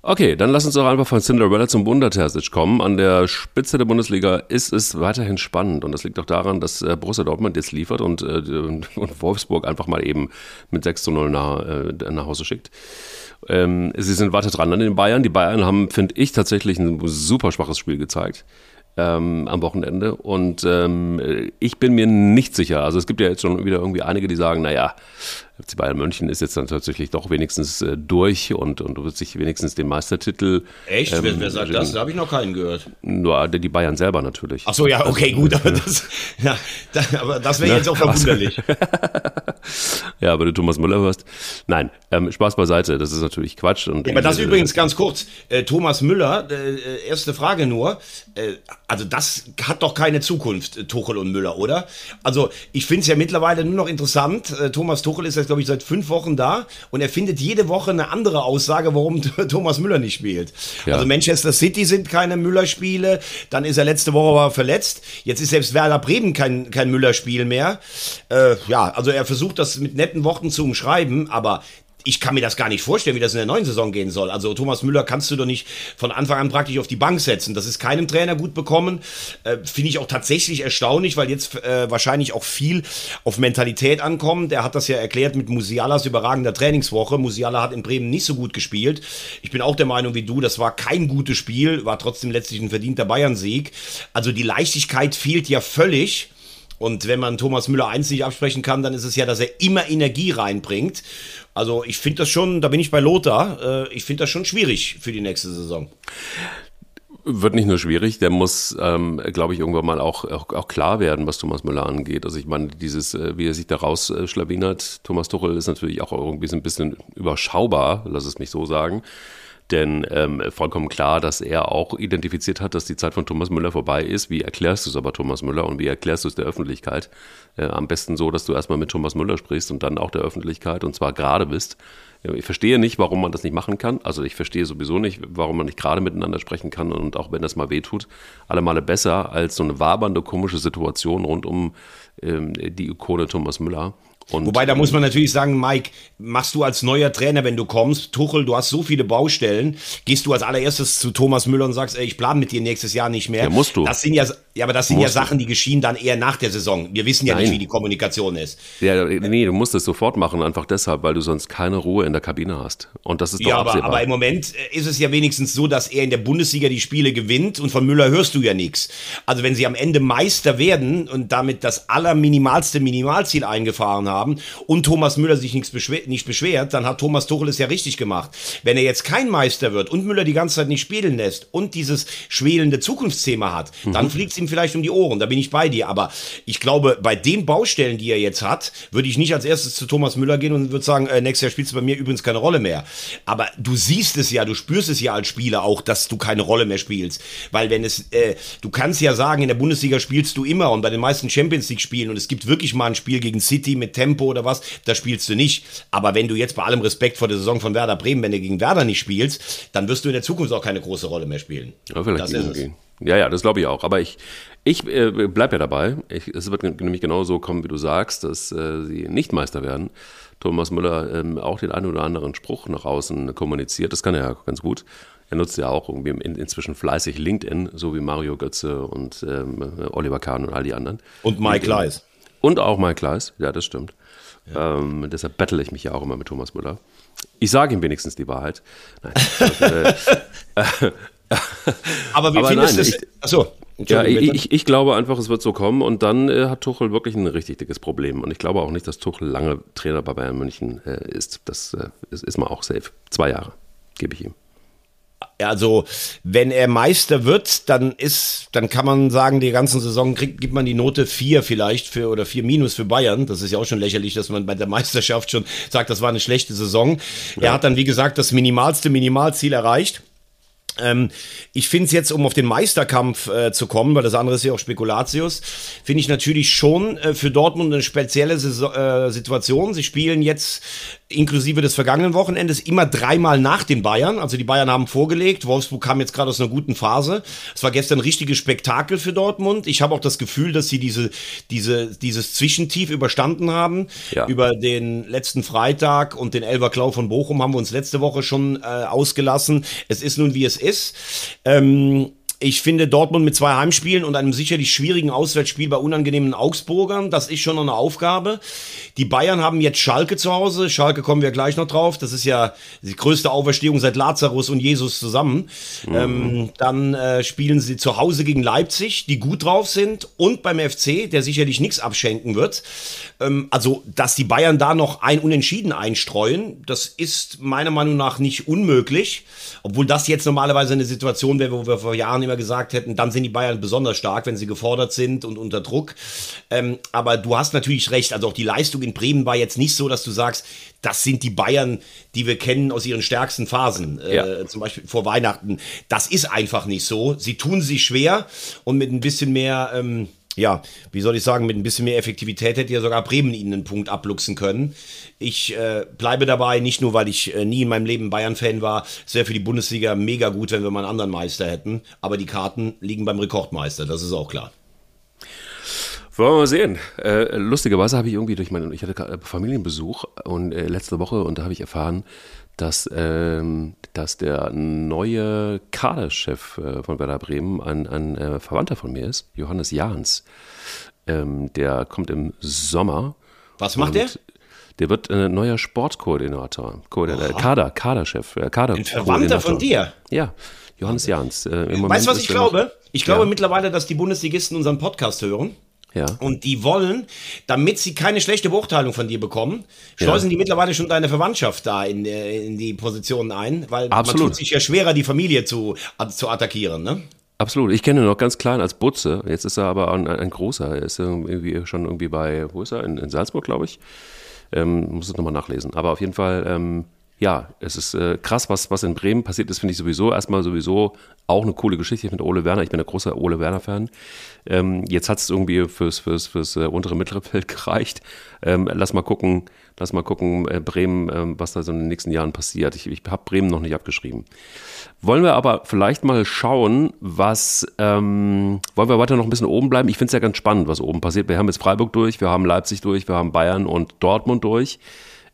A: Okay, dann lass uns doch einfach von Cinderella zum Wunderterzic kommen. An der Spitze der Bundesliga ist es weiterhin spannend und das liegt auch daran, dass äh, Borussia Dortmund jetzt liefert und, äh, und Wolfsburg einfach mal eben mit 6 zu 0 nach, äh, nach Hause schickt. Ähm, sie sind weiter dran an den Bayern. Die Bayern haben, finde ich, tatsächlich ein super schwaches Spiel gezeigt ähm, am Wochenende. Und ähm, ich bin mir nicht sicher. Also es gibt ja jetzt schon wieder irgendwie einige, die sagen, naja, FC Bayern München ist jetzt dann tatsächlich doch wenigstens äh, durch und, und wird sich wenigstens den Meistertitel.
B: Echt? Ähm, wer, wer, sagt das? Da habe ich noch keinen gehört.
A: Nur die Bayern selber natürlich.
B: Ach so, ja, okay, gut, aber das, ja, aber das wäre jetzt auch verwunderlich.
A: ja, aber du Thomas Müller hörst. Nein, ähm, Spaß beiseite, das ist natürlich Quatsch. Und
B: ja, aber das übrigens ganz kurz. Äh, Thomas Müller, äh, äh, erste Frage nur. Äh, also das hat doch keine Zukunft, äh, Tuchel und Müller, oder? Also ich finde es ja mittlerweile nur noch interessant. Thomas Tuchel ist jetzt glaube ich, seit fünf Wochen da und er findet jede Woche eine andere Aussage, warum Thomas Müller nicht spielt. Ja. Also Manchester City sind keine Müller-Spiele, dann ist er letzte Woche aber verletzt. Jetzt ist selbst Werder Bremen kein, kein Müller-Spiel mehr. Äh, ja, also er versucht das mit netten Worten zu umschreiben, aber ich kann mir das gar nicht vorstellen, wie das in der neuen Saison gehen soll. Also Thomas Müller kannst du doch nicht von Anfang an praktisch auf die Bank setzen. Das ist keinem Trainer gut bekommen. Äh, Finde ich auch tatsächlich erstaunlich, weil jetzt äh, wahrscheinlich auch viel auf Mentalität ankommt. Der hat das ja erklärt mit Musialas überragender Trainingswoche. Musiala hat in Bremen nicht so gut gespielt. Ich bin auch der Meinung wie du, das war kein gutes Spiel, war trotzdem letztlich ein verdienter Bayern-Sieg. Also die Leichtigkeit fehlt ja völlig. Und wenn man Thomas Müller eins nicht absprechen kann, dann ist es ja, dass er immer Energie reinbringt. Also ich finde das schon, da bin ich bei Lothar, äh, ich finde das schon schwierig für die nächste Saison.
A: Wird nicht nur schwierig, der muss, ähm, glaube ich, irgendwann mal auch, auch, auch, klar werden, was Thomas Müller angeht. Also ich meine, dieses, äh, wie er sich da rausschlawinert, Thomas Tuchel ist natürlich auch irgendwie so ein bisschen überschaubar, lass es mich so sagen. Denn ähm, vollkommen klar, dass er auch identifiziert hat, dass die Zeit von Thomas Müller vorbei ist. Wie erklärst du es aber Thomas Müller und wie erklärst du es der Öffentlichkeit? Äh, am besten so, dass du erstmal mit Thomas Müller sprichst und dann auch der Öffentlichkeit und zwar gerade bist. Ich verstehe nicht, warum man das nicht machen kann. Also ich verstehe sowieso nicht, warum man nicht gerade miteinander sprechen kann und auch wenn das mal wehtut, alle Male besser als so eine wabernde, komische Situation rund um ähm, die Ikone Thomas Müller.
B: Und, Wobei, da muss man natürlich sagen, Mike, machst du als neuer Trainer, wenn du kommst, Tuchel, du hast so viele Baustellen, gehst du als allererstes zu Thomas Müller und sagst, ey, ich plane mit dir nächstes Jahr nicht mehr.
A: Ja, musst du.
B: Das sind ja, ja aber das sind musst ja Sachen, die geschehen dann eher nach der Saison. Wir wissen ja Nein. nicht, wie die Kommunikation ist.
A: Ja, nee, du musst es sofort machen, einfach deshalb, weil du sonst keine Ruhe in der Kabine hast. Und das ist doch
B: ja, aber, aber im Moment äh, ist es ja wenigstens so, dass er in der Bundesliga die Spiele gewinnt und von Müller hörst du ja nichts. Also wenn sie am Ende Meister werden und damit das allerminimalste Minimalziel eingefahren haben und Thomas Thomas Müller sich nichts beschwer, nicht beschwert, dann hat Thomas Tuchel es ja richtig gemacht. Wenn er jetzt kein Meister wird und Müller die ganze Zeit nicht spielen lässt und dieses schwelende Zukunftsthema hat, mhm. dann fliegt es ihm vielleicht um die Ohren. Da bin ich bei dir. Aber ich glaube, bei den Baustellen, die er jetzt hat, würde ich nicht als erstes zu Thomas Müller gehen und würde sagen, äh, nächstes Jahr spielst du bei mir übrigens keine Rolle mehr. Aber du siehst es ja, du spürst es ja als Spieler auch, dass du keine Rolle mehr spielst. Weil wenn es, äh, du kannst ja sagen, in der Bundesliga spielst du immer und bei den meisten Champions League Spielen und es gibt wirklich mal ein Spiel gegen City mit Tempo oder was, da spielst du nicht. Aber wenn du jetzt bei allem Respekt vor der Saison von Werder Bremen, wenn du gegen Werder nicht spielst, dann wirst du in der Zukunft auch keine große Rolle mehr spielen.
A: Ja, vielleicht das ist es. Ja, ja, das glaube ich auch. Aber ich, ich äh, bleibe ja dabei. Ich, es wird nämlich genauso kommen, wie du sagst, dass äh, sie nicht Meister werden. Thomas Müller ähm, auch den einen oder anderen Spruch nach außen kommuniziert. Das kann er ja ganz gut. Er nutzt ja auch irgendwie in, inzwischen fleißig LinkedIn, so wie Mario Götze und ähm, Oliver Kahn und all die anderen.
B: Und Mike Leis.
A: Und auch Mike Leis, ja, das stimmt. Ähm, deshalb battle ich mich ja auch immer mit Thomas Müller. Ich sage ihm wenigstens die Wahrheit. Nein.
B: Aber wie Aber findest du es?
A: Achso. Ja, ich, ich, glaube einfach, es wird so kommen und dann äh, hat Tuchel wirklich ein richtig dickes Problem. Und ich glaube auch nicht, dass Tuchel lange Trainer bei Bayern München äh, ist. Das äh, ist, ist mal auch safe. Zwei Jahre gebe ich ihm.
B: Also, wenn er Meister wird, dann ist, dann kann man sagen, die ganze Saison kriegt, gibt man die Note 4 vielleicht für oder 4 minus für Bayern. Das ist ja auch schon lächerlich, dass man bei der Meisterschaft schon sagt, das war eine schlechte Saison. Ja. Er hat dann, wie gesagt, das minimalste Minimalziel erreicht. Ähm, ich finde es jetzt, um auf den Meisterkampf äh, zu kommen, weil das andere ist ja auch Spekulatius, finde ich natürlich schon äh, für Dortmund eine spezielle Saison, äh, Situation. Sie spielen jetzt inklusive des vergangenen Wochenendes immer dreimal nach den Bayern. Also die Bayern haben vorgelegt. Wolfsburg kam jetzt gerade aus einer guten Phase. Es war gestern ein richtiges Spektakel für Dortmund. Ich habe auch das Gefühl, dass sie diese, diese, dieses Zwischentief überstanden haben. Ja. Über den letzten Freitag und den Elverklau von Bochum haben wir uns letzte Woche schon äh, ausgelassen. Es ist nun, wie es ist. Ähm, ich finde Dortmund mit zwei Heimspielen und einem sicherlich schwierigen Auswärtsspiel bei unangenehmen Augsburgern, das ist schon eine Aufgabe. Die Bayern haben jetzt Schalke zu Hause. Schalke kommen wir gleich noch drauf. Das ist ja die größte Auferstehung seit Lazarus und Jesus zusammen. Mhm. Ähm, dann äh, spielen sie zu Hause gegen Leipzig, die gut drauf sind, und beim FC, der sicherlich nichts abschenken wird. Ähm, also, dass die Bayern da noch ein Unentschieden einstreuen, das ist meiner Meinung nach nicht unmöglich. Obwohl das jetzt normalerweise eine Situation wäre, wo wir vor Jahren immer gesagt hätten, dann sind die Bayern besonders stark, wenn sie gefordert sind und unter Druck. Ähm, aber du hast natürlich recht, also auch die Leistung in Bremen war jetzt nicht so, dass du sagst, das sind die Bayern, die wir kennen aus ihren stärksten Phasen, äh, ja. zum Beispiel vor Weihnachten. Das ist einfach nicht so. Sie tun sich schwer und mit ein bisschen mehr ähm, ja, wie soll ich sagen, mit ein bisschen mehr Effektivität hätte ja sogar Bremen ihnen einen Punkt abluchsen können. Ich äh, bleibe dabei, nicht nur, weil ich äh, nie in meinem Leben Bayern-Fan war. Es wäre für die Bundesliga mega gut, wenn wir mal einen anderen Meister hätten. Aber die Karten liegen beim Rekordmeister, das ist auch klar.
A: Wollen wir mal sehen. Äh, lustigerweise habe ich irgendwie durch meinen, ich hatte Familienbesuch und äh, letzte Woche und da habe ich erfahren, dass, ähm, dass der neue Kaderchef äh, von Werder Bremen ein, ein äh, Verwandter von mir ist, Johannes Jahns. Ähm, der kommt im Sommer.
B: Was macht der?
A: Der wird äh, neuer Sportkoordinator, Koordinator oh. Kader, Kaderchef, äh, Kader.
B: Ein Verwandter von dir?
A: Ja, Johannes Jahns.
B: Äh, weißt du, was ich glaube? Ich glaube ja. mittlerweile, dass die Bundesligisten unseren Podcast hören. Ja. Und die wollen, damit sie keine schlechte Beurteilung von dir bekommen, schleusen ja. die mittlerweile schon deine Verwandtschaft da in, äh, in die Positionen ein, weil Absolut. man tut sich ja schwerer, die Familie zu, zu attackieren, ne?
A: Absolut. Ich kenne ihn noch ganz klein als Butze. Jetzt ist er aber ein, ein großer. Er ist irgendwie schon irgendwie bei, wo ist er? In, in Salzburg, glaube ich. Ähm, muss es nochmal nachlesen. Aber auf jeden Fall, ähm, ja, es ist äh, krass, was, was in Bremen passiert ist, finde ich sowieso. Erstmal sowieso auch eine coole Geschichte mit Ole Werner. Ich bin ein großer Ole Werner-Fan. Ähm, jetzt hat es irgendwie fürs, fürs, fürs äh, untere mittlere Feld gereicht. Ähm, lass mal gucken, lass mal gucken, äh, Bremen, äh, was da so in den nächsten Jahren passiert. Ich, ich habe Bremen noch nicht abgeschrieben. Wollen wir aber vielleicht mal schauen, was, ähm, wollen wir weiter noch ein bisschen oben bleiben? Ich finde es ja ganz spannend, was oben passiert. Wir haben jetzt Freiburg durch, wir haben Leipzig durch, wir haben Bayern und Dortmund durch.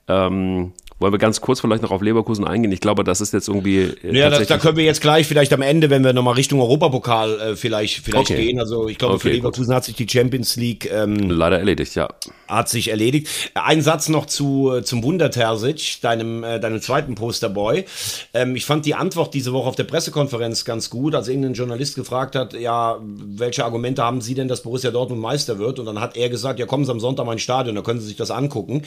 A: Ähm, wollen wir ganz kurz vielleicht noch auf Leverkusen eingehen? Ich glaube, das ist jetzt irgendwie.
B: Äh, ja, das, da können wir jetzt gleich vielleicht am Ende, wenn wir nochmal Richtung Europapokal äh, vielleicht, vielleicht okay. gehen. Also ich glaube, okay, für Leverkusen gut. hat sich die Champions League ähm,
A: leider erledigt, ja.
B: Hat sich erledigt. Ein Satz noch zu äh, zum Wunder Terzic, deinem, äh, deinem zweiten Posterboy. Ähm, ich fand die Antwort diese Woche auf der Pressekonferenz ganz gut, als irgendein Journalist gefragt hat, ja, welche Argumente haben Sie denn, dass Borussia Dortmund Meister wird? Und dann hat er gesagt, ja, kommen Sie am Sonntag mal ins Stadion, da können Sie sich das angucken.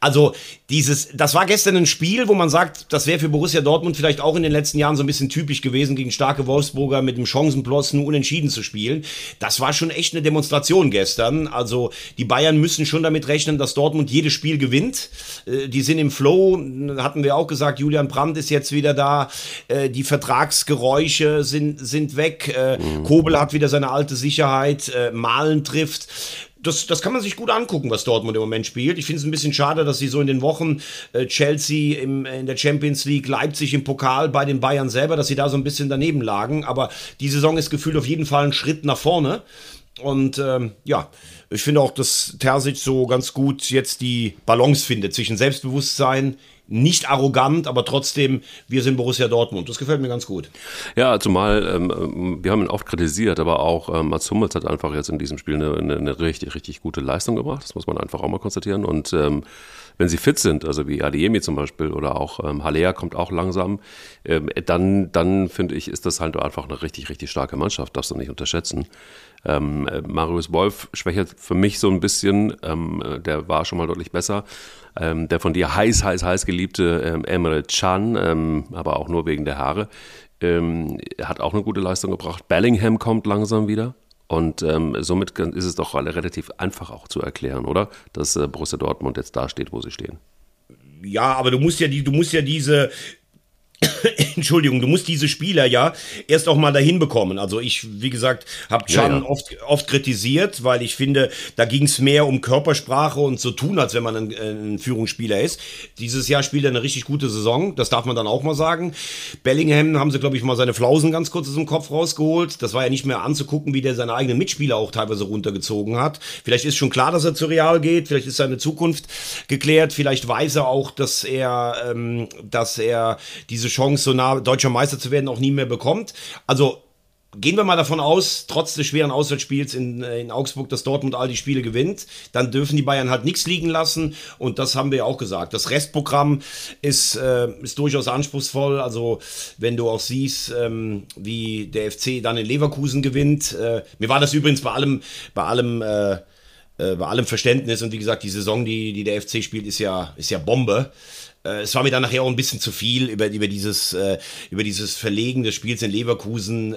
B: Also dieses, das war gestern ein Spiel, wo man sagt, das wäre für Borussia Dortmund vielleicht auch in den letzten Jahren so ein bisschen typisch gewesen, gegen starke Wolfsburger mit dem Chancenplus nur unentschieden zu spielen. Das war schon echt eine Demonstration gestern. Also die Bayern müssen schon damit rechnen, dass Dortmund jedes Spiel gewinnt. Äh, die sind im Flow, hatten wir auch gesagt, Julian Brandt ist jetzt wieder da. Äh, die Vertragsgeräusche sind, sind weg. Äh, mhm. Kobel hat wieder seine alte Sicherheit. Malen trifft das, das kann man sich gut angucken, was Dortmund im Moment spielt. Ich finde es ein bisschen schade, dass sie so in den Wochen äh, Chelsea im, in der Champions League, Leipzig im Pokal bei den Bayern selber, dass sie da so ein bisschen daneben lagen. Aber die Saison ist gefühlt auf jeden Fall ein Schritt nach vorne. Und ähm, ja, ich finde auch, dass Terzic so ganz gut jetzt die Balance findet zwischen Selbstbewusstsein, nicht arrogant, aber trotzdem, wir sind Borussia Dortmund. Das gefällt mir ganz gut.
A: Ja, zumal ähm, ähm, wir haben ihn oft kritisiert, aber auch ähm, Mats Hummels hat einfach jetzt in diesem Spiel eine, eine, eine, richtig, richtig gute Leistung gebracht. Das muss man einfach auch mal konstatieren. Und ähm, wenn sie fit sind, also wie Adeyemi zum Beispiel oder auch ähm, Halea kommt auch langsam, ähm, dann, dann finde ich, ist das halt einfach eine richtig, richtig starke Mannschaft, darfst du nicht unterschätzen. Ähm, äh, Marius Wolf schwächert für mich so ein bisschen, ähm, äh, der war schon mal deutlich besser. Ähm, der von dir heiß, heiß, heiß geliebte ähm, Emre Can, ähm, aber auch nur wegen der Haare, ähm, hat auch eine gute Leistung gebracht. Bellingham kommt langsam wieder. Und somit ist es doch relativ einfach auch zu erklären, oder? Dass äh, Borussia Dortmund jetzt da steht, wo sie stehen.
B: Ja, aber du musst ja die, du musst ja diese Entschuldigung, du musst diese Spieler ja erst auch mal dahin bekommen. Also ich, wie gesagt, habe Can ja, ja. oft, oft kritisiert, weil ich finde, da ging es mehr um Körpersprache und so tun, als wenn man ein, ein, Führungsspieler ist. Dieses Jahr spielt er eine richtig gute Saison, das darf man dann auch mal sagen. Bellingham haben sie, glaube ich, mal seine Flausen ganz kurz aus dem Kopf rausgeholt. Das war ja nicht mehr anzugucken, wie der seine eigenen Mitspieler auch teilweise runtergezogen hat. Vielleicht ist schon klar, dass er zu Real geht, vielleicht ist seine Zukunft geklärt, vielleicht weiß er auch, dass er, ähm, dass er diese diese Chance, so nah deutscher Meister zu werden, auch nie mehr bekommt. Also gehen wir mal davon aus, trotz des schweren Auswärtsspiels in, äh, in Augsburg, dass Dortmund all die Spiele gewinnt, dann dürfen die Bayern halt nichts liegen lassen. Und das haben wir ja auch gesagt. Das Restprogramm ist, äh, ist durchaus anspruchsvoll. Also wenn du auch siehst, ähm, wie der FC dann in Leverkusen gewinnt. Äh, mir war das übrigens bei allem, bei allem, äh, äh bei allem Verständnis und wie gesagt, die Saison, die, die der FC spielt, ist ja, ist ja Bombe. Äh, es war mir dann nachher auch ein bisschen zu viel über, über, dieses, äh, über dieses Verlegen des Spiels in Leverkusen.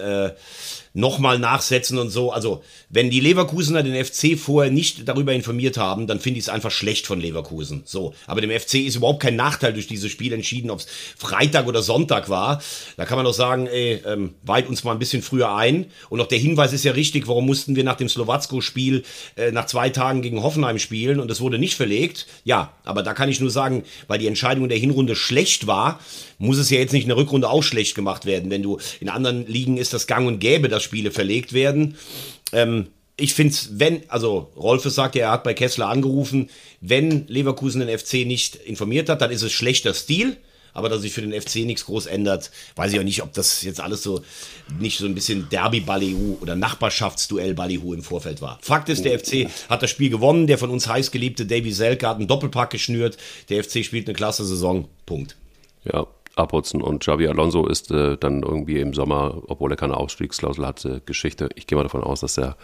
B: Nochmal nachsetzen und so. Also, wenn die Leverkusener den FC vorher nicht darüber informiert haben, dann finde ich es einfach schlecht von Leverkusen. So. Aber dem FC ist überhaupt kein Nachteil durch dieses Spiel entschieden, ob es Freitag oder Sonntag war. Da kann man doch sagen, ey, ähm, weit uns mal ein bisschen früher ein. Und auch der Hinweis ist ja richtig, warum mussten wir nach dem Slowacko-Spiel äh, nach zwei Tagen gegen Hoffenheim spielen und es wurde nicht verlegt. Ja, aber da kann ich nur sagen, weil die Entscheidung der Hinrunde schlecht war, muss es ja jetzt nicht in der Rückrunde auch schlecht gemacht werden. Wenn du in anderen Ligen ist das gang und gäbe, Spiele verlegt werden. Ähm, ich finde es, wenn, also Rolfes sagt ja, er hat bei Kessler angerufen, wenn Leverkusen den FC nicht informiert hat, dann ist es schlechter Stil. Aber dass sich für den FC nichts groß ändert, weiß ich auch nicht, ob das jetzt alles so nicht so ein bisschen Derby-Ballyhu oder Nachbarschaftsduell-Ballyhu im Vorfeld war. Fakt ist, der FC hat das Spiel gewonnen. Der von uns heißgeliebte Davy Selke hat einen Doppelpack geschnürt. Der FC spielt eine klasse Saison. Punkt.
A: Ja, abputzen. Und Xavi Alonso ist äh, dann irgendwie im Sommer, obwohl er keine Ausstiegsklausel hatte, Geschichte. Ich gehe mal davon aus, dass er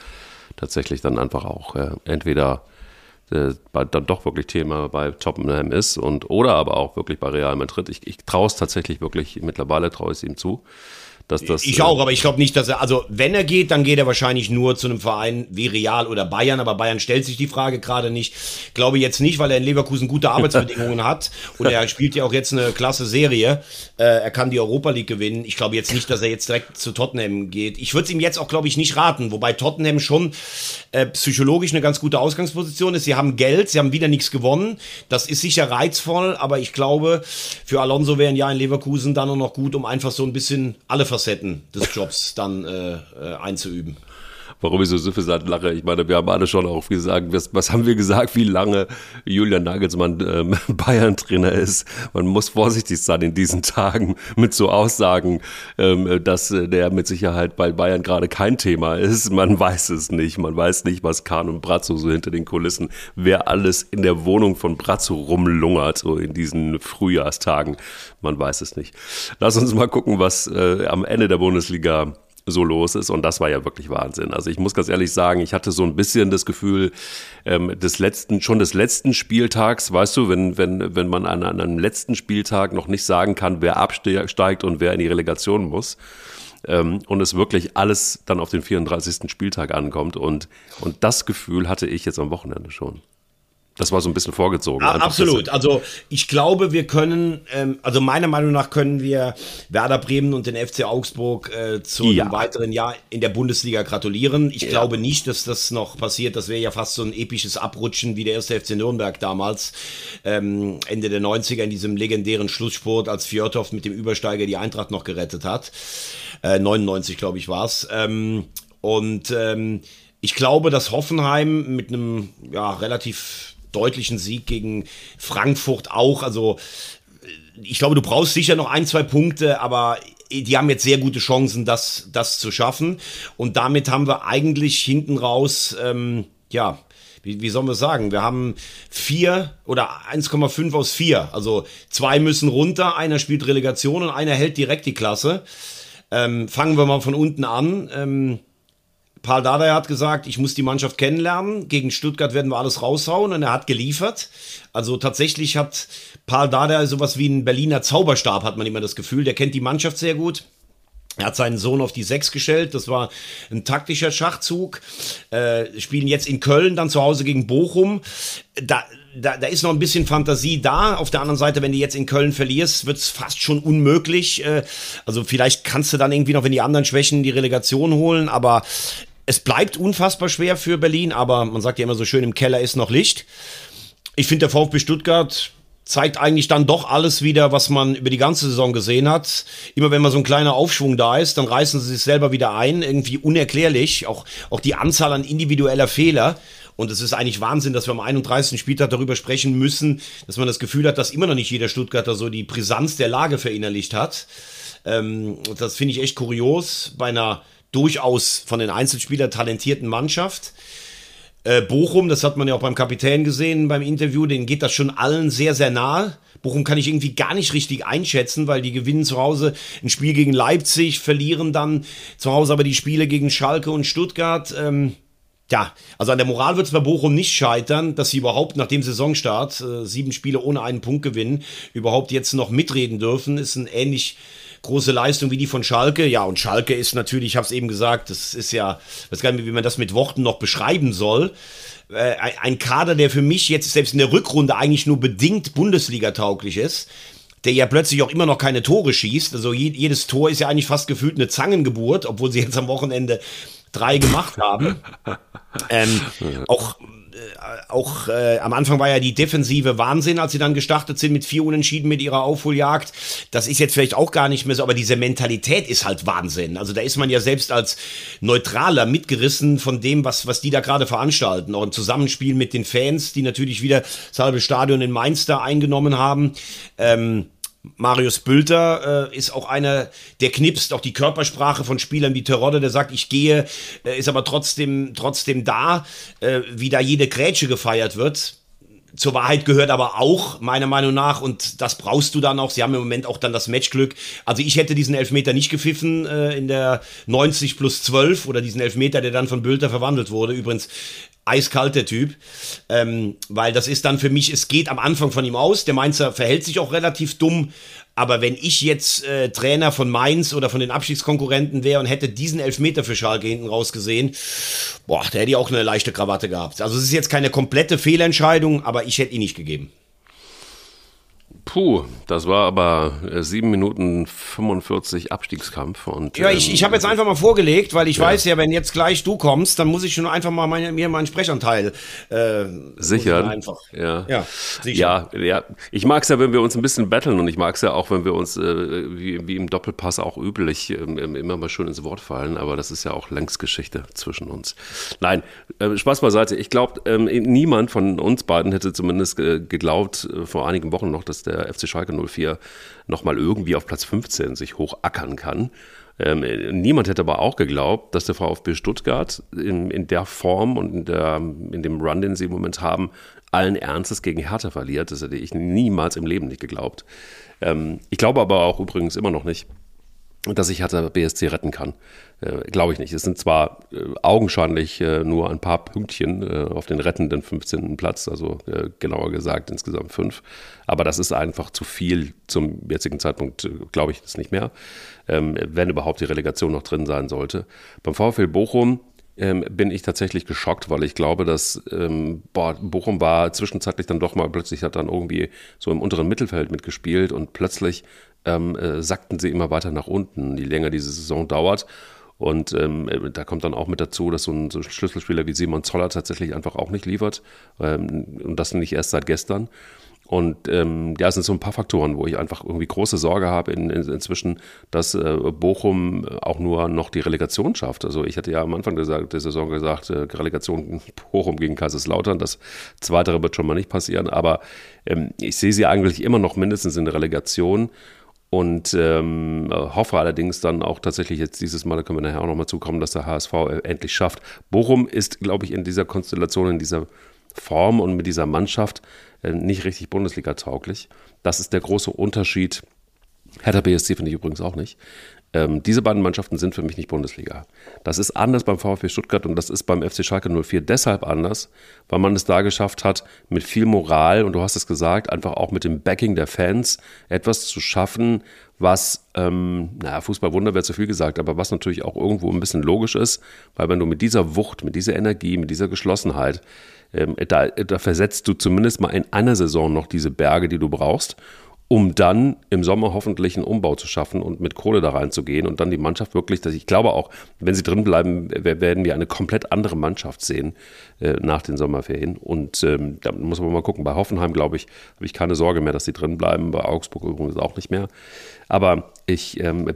A: tatsächlich dann einfach auch äh, entweder äh, dann doch wirklich Thema bei Tottenham ist und oder aber auch wirklich bei Real Madrid. Ich, ich traue es tatsächlich wirklich, mittlerweile traue ich es ihm zu, Dass das,
B: ich auch, aber ich glaube nicht, dass er, also wenn er geht, dann geht er wahrscheinlich nur zu einem Verein wie Real oder Bayern, aber Bayern stellt sich die Frage gerade nicht. Glaube jetzt nicht, weil er in Leverkusen gute Arbeitsbedingungen hat und er spielt ja auch jetzt eine klasse Serie. Äh, er kann die Europa League gewinnen. Ich glaube jetzt nicht, dass er jetzt direkt zu Tottenham geht. Ich würde es ihm jetzt auch, glaube ich, nicht raten, wobei Tottenham schon äh, psychologisch eine ganz gute Ausgangsposition ist. Sie haben Geld, sie haben wieder nichts gewonnen. Das ist sicher reizvoll, aber ich glaube, für Alonso wäre ein Jahr in Leverkusen dann noch gut, um einfach so ein bisschen alle Facetten des Jobs dann äh, äh, einzuüben
A: warum ich so suffisant lache. Ich meine, wir haben alle schon auch gesagt, was, was haben wir gesagt, wie lange Julian Nagelsmann ähm, Bayern-Trainer ist. Man muss vorsichtig sein in diesen Tagen mit so Aussagen, ähm, dass der mit Sicherheit bei Bayern gerade kein Thema ist. Man weiß es nicht. Man weiß nicht, was Kahn und Brazzo so hinter den Kulissen, wer alles in der Wohnung von Brazzo rumlungert, so in diesen Frühjahrstagen. Man weiß es nicht. Lass uns mal gucken, was äh, am Ende der Bundesliga so los ist. Und das war ja wirklich Wahnsinn. Also ich muss ganz ehrlich sagen, ich hatte so ein bisschen das Gefühl, ähm, des letzten, schon des letzten Spieltags, weißt du, wenn, wenn, wenn man an, an einem letzten Spieltag noch nicht sagen kann, wer absteigt und wer in die Relegation muss. Ähm, und es wirklich alles dann auf den 34. Spieltag ankommt. Und, und das Gefühl hatte ich jetzt am Wochenende schon. Das war so ein bisschen vorgezogen.
B: Ah, absolut. Also ich glaube, wir können, ähm, also meiner Meinung nach können wir Werder Bremen und den FC Augsburg äh, zu ja. einem weiteren Jahr in der Bundesliga gratulieren. Ich ja. glaube nicht, dass das noch passiert. Das wäre ja fast so ein episches Abrutschen wie der erste FC Nürnberg damals, ähm, Ende der 90er in diesem legendären Schlusssport, als Fjordhoff mit dem Übersteiger die Eintracht noch gerettet hat. Äh, 99, glaube ich, war's. Ähm, und ähm, ich glaube, dass Hoffenheim mit einem ja, relativ deutlichen Sieg gegen Frankfurt auch. Also ich glaube, du brauchst sicher noch ein, zwei Punkte, aber die haben jetzt sehr gute Chancen, das, das zu schaffen. Und damit haben wir eigentlich hinten raus, ähm, ja, wie, wie sollen wir sagen? Wir haben vier oder 1,5 aus vier. Also zwei müssen runter, einer spielt Relegation und einer hält direkt die Klasse. Ähm, fangen wir mal von unten an. Ähm, Paul Dardai hat gesagt, ich muss die Mannschaft kennenlernen. Gegen Stuttgart werden wir alles raushauen und er hat geliefert. Also tatsächlich hat Paul Dardai sowas wie ein Berliner Zauberstab, hat man immer das Gefühl. Der kennt die Mannschaft sehr gut. Er hat seinen Sohn auf die Sechs gestellt. Das war ein taktischer Schachzug. Äh, spielen jetzt in Köln, dann zu Hause gegen Bochum. Da, da, da ist noch ein bisschen Fantasie da. Auf der anderen Seite, wenn du jetzt in Köln verlierst, wird es fast schon unmöglich. Äh, also vielleicht kannst du dann irgendwie noch, wenn die anderen schwächen, die Relegation holen. Aber es bleibt unfassbar schwer für Berlin, aber man sagt ja immer so schön, im Keller ist noch Licht. Ich finde, der VfB Stuttgart zeigt eigentlich dann doch alles wieder, was man über die ganze Saison gesehen hat. Immer wenn mal so ein kleiner Aufschwung da ist, dann reißen sie sich selber wieder ein. Irgendwie unerklärlich. Auch, auch die Anzahl an individueller Fehler. Und es ist eigentlich Wahnsinn, dass wir am 31. Spieltag darüber sprechen müssen, dass man das Gefühl hat, dass immer noch nicht jeder Stuttgarter so die Brisanz der Lage verinnerlicht hat. Ähm, das finde ich echt kurios bei einer durchaus von den Einzelspielern talentierten Mannschaft. Äh, Bochum, das hat man ja auch beim Kapitän gesehen beim Interview, denen geht das schon allen sehr, sehr nahe. Bochum kann ich irgendwie gar nicht richtig einschätzen, weil die gewinnen zu Hause ein Spiel gegen Leipzig, verlieren dann zu Hause aber die Spiele gegen Schalke und Stuttgart. Ähm, ja, also an der Moral wird es bei Bochum nicht scheitern, dass sie überhaupt nach dem Saisonstart äh, sieben Spiele ohne einen Punkt gewinnen, überhaupt jetzt noch mitreden dürfen. Ist ein ähnlich große Leistung wie die von Schalke. Ja, und Schalke ist natürlich, ich habe es eben gesagt, das ist ja, ich weiß gar nicht, wie man das mit Worten noch beschreiben soll. Äh, ein Kader, der für mich jetzt selbst in der Rückrunde eigentlich nur bedingt Bundesliga-tauglich ist der ja plötzlich auch immer noch keine Tore schießt. Also jedes Tor ist ja eigentlich fast gefühlt eine Zangengeburt, obwohl sie jetzt am Wochenende drei gemacht haben. ähm, auch auch äh, am Anfang war ja die Defensive Wahnsinn, als sie dann gestartet sind mit vier Unentschieden mit ihrer Aufholjagd. Das ist jetzt vielleicht auch gar nicht mehr so, aber diese Mentalität ist halt Wahnsinn. Also da ist man ja selbst als Neutraler mitgerissen von dem, was, was die da gerade veranstalten. Auch im Zusammenspiel mit den Fans, die natürlich wieder das halbe Stadion in Mainz da eingenommen haben. Ähm, Marius Bülter äh, ist auch einer, der knipst, auch die Körpersprache von Spielern wie Terodde, der sagt, ich gehe, äh, ist aber trotzdem, trotzdem da, äh, wie da jede Grätsche gefeiert wird. Zur Wahrheit gehört aber auch, meiner Meinung nach, und das brauchst du dann auch. Sie haben im Moment auch dann das Matchglück. Also ich hätte diesen Elfmeter nicht gepfiffen äh, in der 90 plus 12 oder diesen Elfmeter, der dann von Bülter verwandelt wurde. Übrigens eiskalt der Typ, ähm, weil das ist dann für mich, es geht am Anfang von ihm aus. Der Mainzer verhält sich auch relativ dumm, Aber wenn ich jetzt äh, Trainer von Mainz oder von den Abstiegskonkurrenten wäre und hätte diesen Elfmeter für Schalke hinten raus gesehen, boah, da hätte ich auch eine leichte Krawatte gehabt. Also es ist jetzt keine komplette Fehlentscheidung, aber ich hätte ihn nicht gegeben.
A: Puh, das war aber äh, 7 Minuten 45 Abstiegskampf. Und,
B: ja, ich, ich habe jetzt einfach mal vorgelegt, weil ich ja. weiß ja, wenn jetzt gleich du kommst, dann muss ich schon einfach mal meine, mir meinen Sprechanteil
A: äh, sichern. Einfach. Ja. Ja, sicher. ja, ja. Ich mag es ja, wenn wir uns ein bisschen battlen und ich mag es ja auch, wenn wir uns äh, wie, wie im Doppelpass auch üblich äh, immer mal schön ins Wort fallen, aber das ist ja auch längst Geschichte zwischen uns. Nein, äh, Spaß beiseite. Ich glaube, ähm, niemand von uns beiden hätte zumindest geglaubt, äh, vor einigen Wochen noch, dass der FC Schalke 04 nochmal irgendwie auf Platz 15 sich hochackern kann. Ähm, niemand hätte aber auch geglaubt, dass der VfB Stuttgart in, in der Form und in, der, in dem Run, den sie im Moment haben, allen Ernstes gegen Hertha verliert. Das hätte ich niemals im Leben nicht geglaubt. Ähm, ich glaube aber auch übrigens immer noch nicht, dass ich Hertha BSC retten kann. Äh, Glaube ich nicht. Es sind zwar äh, augenscheinlich äh, nur ein paar Pünktchen auf den rettenden 15. Platz, also genauer gesagt insgesamt fünf, aber das ist einfach zu viel zum jetzigen Zeitpunkt, glaube ich das nicht mehr, ähm, wenn überhaupt die Relegation noch drin sein sollte. Beim VfL Bochum ähm, bin ich tatsächlich geschockt, weil ich glaube, dass ähm, boah, Bochum war zwischenzeitlich dann doch mal plötzlich hat dann irgendwie so im unteren Mittelfeld mitgespielt und plötzlich ähm, äh, sackten sie immer weiter nach unten, je länger diese Saison dauert. Und ähm, da kommt dann auch mit dazu, dass so ein, so ein, Schlüsselspieler wie Simon Zoller tatsächlich einfach auch nicht liefert. Ähm, und das nicht erst seit gestern. Und ähm, ja, es sind so ein paar Faktoren, wo ich einfach irgendwie große Sorge habe in, in, inzwischen, dass äh, Bochum auch nur noch die Relegation schafft. Also ich hatte ja am Anfang der, der Saison gesagt, äh, Relegation Bochum gegen Kaiserslautern, das Zweite wird schon mal nicht passieren, aber ähm, ich sehe sie eigentlich immer noch mindestens in der Relegation und ähm, hoffe allerdings dann auch tatsächlich jetzt dieses Mal, da können wir nachher auch nochmal zukommen, dass der HSV endlich schafft. Bochum ist, glaube ich, in dieser Konstellation, in dieser Form und mit dieser Mannschaft äh, nicht richtig Bundesliga tauglich. Das ist der große Unterschied. Hertha BSC finde ich übrigens auch nicht. Ähm, diese beiden Mannschaften sind für mich nicht Bundesliga. Das ist anders beim VfB Stuttgart und das ist beim FC Schalke 04 deshalb anders, weil man es da geschafft hat, mit viel Moral und du hast es gesagt, einfach auch mit dem Backing der Fans etwas zu schaffen, was, ähm, naja, Fußballwunder wäre zu viel gesagt, aber was natürlich auch irgendwo ein bisschen logisch ist, weil wenn du mit dieser Wucht, mit dieser Energie, mit dieser Geschlossenheit, ähm, da, da versetzt du zumindest mal in einer Saison noch diese Berge, die du brauchst um dann im Sommer hoffentlich einen Umbau zu schaffen und mit Kohle da reinzugehen und dann die Mannschaft wirklich, dass ich glaube auch, wenn sie drin bleiben, werden wir eine komplett andere Mannschaft sehen äh, nach den Sommerferien. Und ähm, da muss man mal gucken. Bei Hoffenheim, glaube ich, habe ich keine Sorge mehr, dass sie drin bleiben. Bei Augsburg übrigens auch nicht mehr. Aber ich ähm,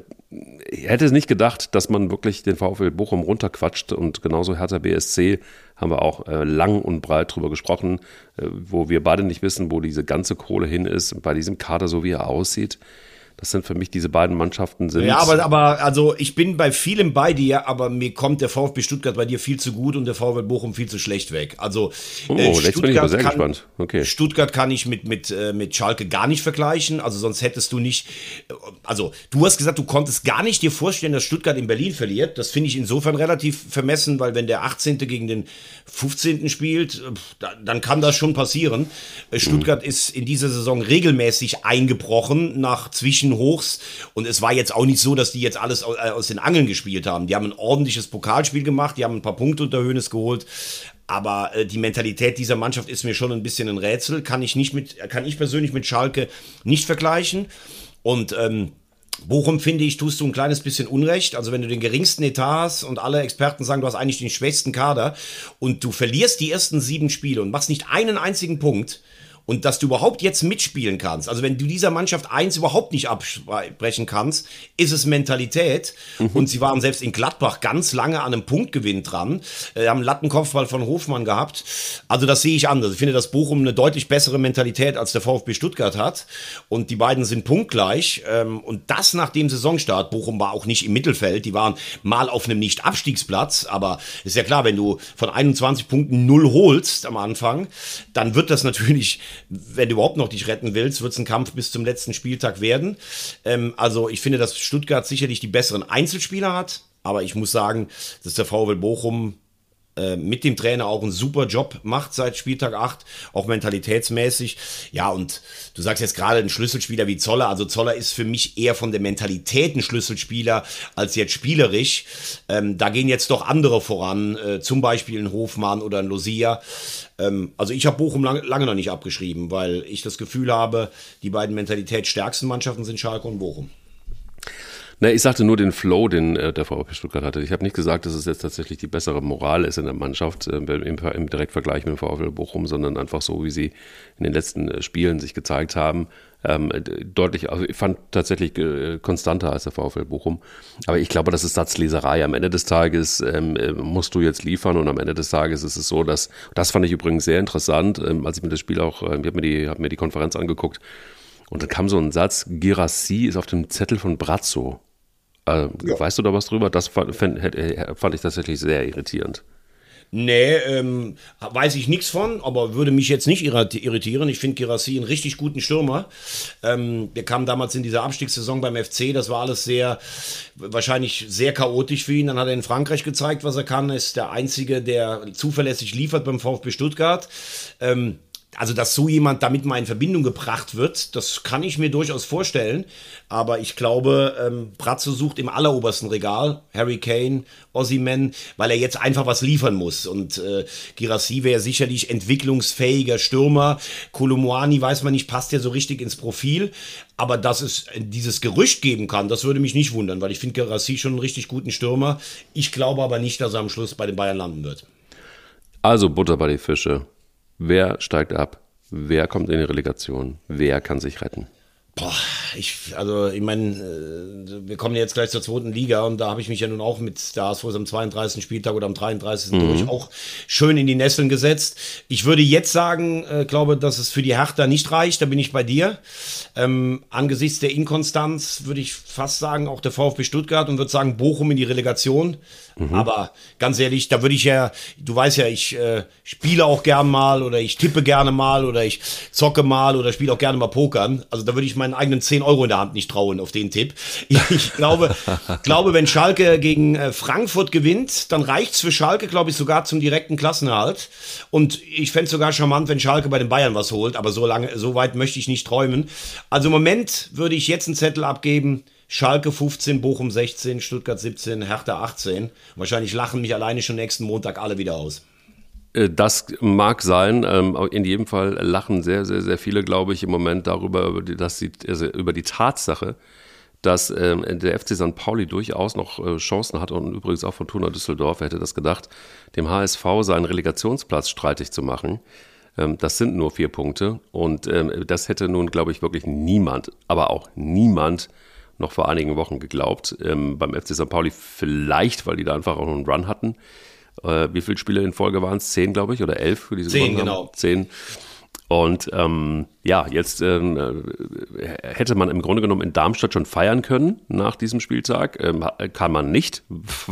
A: hätte es nicht gedacht, dass man wirklich den VfL Bochum runterquatscht und genauso Hertha BSC haben wir auch äh, lang und breit drüber gesprochen, äh, wo wir beide nicht wissen, wo diese ganze Kohle hin ist, bei diesem Kader so wie er aussieht. Das sind für mich diese beiden Mannschaften sind.
B: Ja, aber, aber also ich bin bei vielem bei dir, aber mir kommt der VfB Stuttgart bei dir viel zu gut und der VfB Bochum viel zu schlecht weg. Also
A: oh, äh, jetzt bin ich aber sehr kann, gespannt.
B: Okay. Stuttgart kann ich mit, mit, äh, mit Schalke gar nicht vergleichen. Also sonst hättest du nicht. Äh, also du hast gesagt, du konntest gar nicht dir vorstellen, dass Stuttgart in Berlin verliert. Das finde ich insofern relativ vermessen, weil wenn der 18. gegen den 15. spielt, äh, dann kann das schon passieren. Stuttgart mhm. ist in dieser Saison regelmäßig eingebrochen nach zwischen Hochs. Und es war jetzt auch nicht so, dass die jetzt alles äh, aus den Angeln gespielt haben. Die haben ein ordentliches Pokalspiel gemacht, die haben ein paar Punkte unter Höhnes geholt. Aber äh, die Mentalität dieser Mannschaft ist mir schon ein bisschen ein Rätsel. Kann ich nicht mit, kann ich persönlich mit Schalke nicht vergleichen. Und ähm, Bochum, finde ich, tust du ein kleines bisschen Unrecht. Also wenn du den geringsten Etat hast und alle Experten sagen, du hast eigentlich den schwächsten Kader und du verlierst die ersten sieben Spiele und machst nicht einen einzigen Punkt, und dass du überhaupt jetzt mitspielen kannst, also wenn du dieser Mannschaft eins überhaupt nicht abbrechen kannst, ist es Mentalität. Mhm. Und sie waren selbst in Gladbach ganz lange an einem Punktgewinn dran, äh, haben einen Lattenkopfball von Hofmann gehabt. Also das sehe ich anders. Ich finde, dass Bochum eine deutlich bessere Mentalität als der VfB Stuttgart hat. Und die beiden sind punktgleich. Ähm, und das nach dem Saisonstart. Bochum war auch nicht im Mittelfeld. Die waren mal auf einem Nicht-Abstiegsplatz. Aber ist ja klar, wenn du von 21 Punkten null holst am Anfang, dann wird das natürlich wenn du überhaupt noch dich retten willst, wird es ein Kampf bis zum letzten Spieltag werden. Ähm, also ich finde, dass Stuttgart sicherlich die besseren Einzelspieler hat, aber ich muss sagen, dass der VfL Bochum äh, mit dem Trainer auch einen super Job macht seit Spieltag 8, auch mentalitätsmäßig. Ja, und du sagst jetzt gerade ein Schlüsselspieler wie Zoller. Also Zoller ist für mich eher von der Mentalität ein Schlüsselspieler als jetzt spielerisch. Ähm, da gehen jetzt doch andere voran, äh, zum Beispiel ein Hofmann oder ein Lucia. Ähm, also ich habe Bochum lang, lange noch nicht abgeschrieben, weil ich das Gefühl habe, die beiden mentalitätsstärksten Mannschaften sind Schalke und Bochum.
A: Na, ich sagte nur den Flow, den äh, der VfB Stuttgart hatte. Ich habe nicht gesagt, dass es jetzt tatsächlich die bessere Moral ist in der Mannschaft äh, im, im Direktvergleich mit dem VfB Bochum, sondern einfach so, wie sie in den letzten äh, Spielen sich gezeigt haben. Ähm, deutlich, also ich fand tatsächlich äh, konstanter als der VfL Bochum. Aber ich glaube, das ist Satzleserei. Am Ende des Tages ähm, äh, musst du jetzt liefern und am Ende des Tages ist es so, dass, das fand ich übrigens sehr interessant, ähm, als ich mir das Spiel auch, äh, ich habe mir, die, hab mir die Konferenz angeguckt und dann kam so ein Satz, Girassi ist auf dem Zettel von Brazzo. Äh, ja. Weißt du da was drüber? Das fand, fand, fand ich tatsächlich sehr irritierend.
B: Nee, ähm, weiß ich nichts von, aber würde mich jetzt nicht irritieren. Ich finde Girassi einen richtig guten Stürmer. Ähm, der kam damals in dieser Abstiegssaison beim FC, das war alles sehr, wahrscheinlich sehr chaotisch für ihn. Dann hat er in Frankreich gezeigt, was er kann, ist der Einzige, der zuverlässig liefert beim VfB Stuttgart. Ähm, also, dass so jemand damit mal in Verbindung gebracht wird, das kann ich mir durchaus vorstellen. Aber ich glaube, ähm, Bratzo sucht im allerobersten Regal Harry Kane, Ossiman, weil er jetzt einfach was liefern muss. Und äh, Girassi wäre sicherlich entwicklungsfähiger Stürmer. Kolumwani weiß man nicht, passt ja so richtig ins Profil. Aber dass es dieses Gerücht geben kann, das würde mich nicht wundern, weil ich finde Girassi schon einen richtig guten Stürmer. Ich glaube aber nicht, dass er am Schluss bei den Bayern landen wird.
A: Also Butter bei die Fische. Wer steigt ab? Wer kommt in die Relegation? Wer kann sich retten?
B: Boah, ich, also ich meine, äh, wir kommen jetzt gleich zur zweiten Liga und da habe ich mich ja nun auch mit der HSV am 32. Spieltag oder am 33. Mhm. durch auch schön in die Nesseln gesetzt. Ich würde jetzt sagen, äh, glaube, dass es für die Hertha nicht reicht, da bin ich bei dir. Ähm, angesichts der Inkonstanz würde ich fast sagen, auch der VfB Stuttgart und würde sagen, Bochum in die Relegation. Mhm. Aber ganz ehrlich, da würde ich ja, du weißt ja, ich äh, spiele auch gern mal oder ich tippe gerne mal oder ich zocke mal oder spiele auch gerne mal Pokern. Also da würde ich meinen eigenen 10 Euro in der Hand nicht trauen auf den Tipp. Ich, glaube, glaube, wenn Schalke gegen äh, Frankfurt gewinnt, dann reicht's für Schalke, glaube ich, sogar zum direkten Klassenerhalt. Und ich fände sogar charmant, wenn Schalke bei den Bayern was holt, aber so lange, so weit möchte ich nicht träumen. Also im Moment würde ich jetzt einen Zettel abgeben. Schalke 15, Bochum 16, Stuttgart 17, Hertha 18. Wahrscheinlich lachen mich alleine schon nächsten Montag alle wieder aus.
A: Äh, das mag sein. Ähm, in jedem Fall lachen sehr, sehr, sehr viele, glaube ich, im Moment darüber, dass sie, also über die Tatsache, dass ähm, der FC St. Pauli durchaus noch äh, Chancen hat und übrigens auch von Fortuna Düsseldorf, wer hätte das gedacht, dem HSV seinen Relegationsplatz streitig zu machen. Ähm, das sind nur vier Punkte und das hätte nun, glaube ich, wirklich niemand, aber auch niemand noch vor einigen Wochen geglaubt. Beim FC St. Pauli vielleicht, weil die da einfach auch einen Run hatten. Äh, wie viele Spiele in Folge waren es? Zehn, glaube ich, oder elf für diese
B: Zehn, genau.
A: Zehn. Und ähm, ja, jetzt ähm, äh, hätte man im Grunde genommen in Darmstadt schon feiern können nach diesem Spieltag. Ähm, kann man nicht,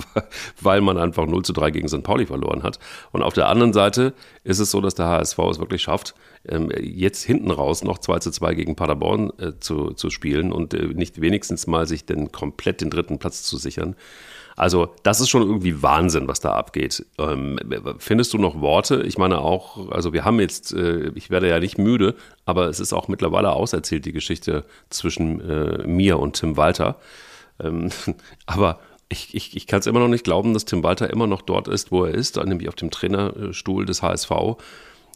A: weil man einfach 0 zu 3 gegen St. Pauli verloren hat. Und auf der anderen Seite ist es so, dass der HSV es wirklich schafft, ähm, jetzt hinten raus noch 2 zu 2 gegen Paderborn äh, zu, zu spielen und äh, nicht wenigstens mal sich denn komplett den dritten Platz zu sichern. Also das ist schon irgendwie Wahnsinn, was da abgeht. Ähm, findest du noch Worte? Ich meine auch, also wir haben jetzt, äh, ich werde ja nicht müde, aber es ist auch mittlerweile auserzählt, die Geschichte zwischen äh, mir und Tim Walter. Ähm, aber ich, ich, ich kann es immer noch nicht glauben, dass Tim Walter immer noch dort ist, wo er ist, nämlich auf dem Trainerstuhl des HSV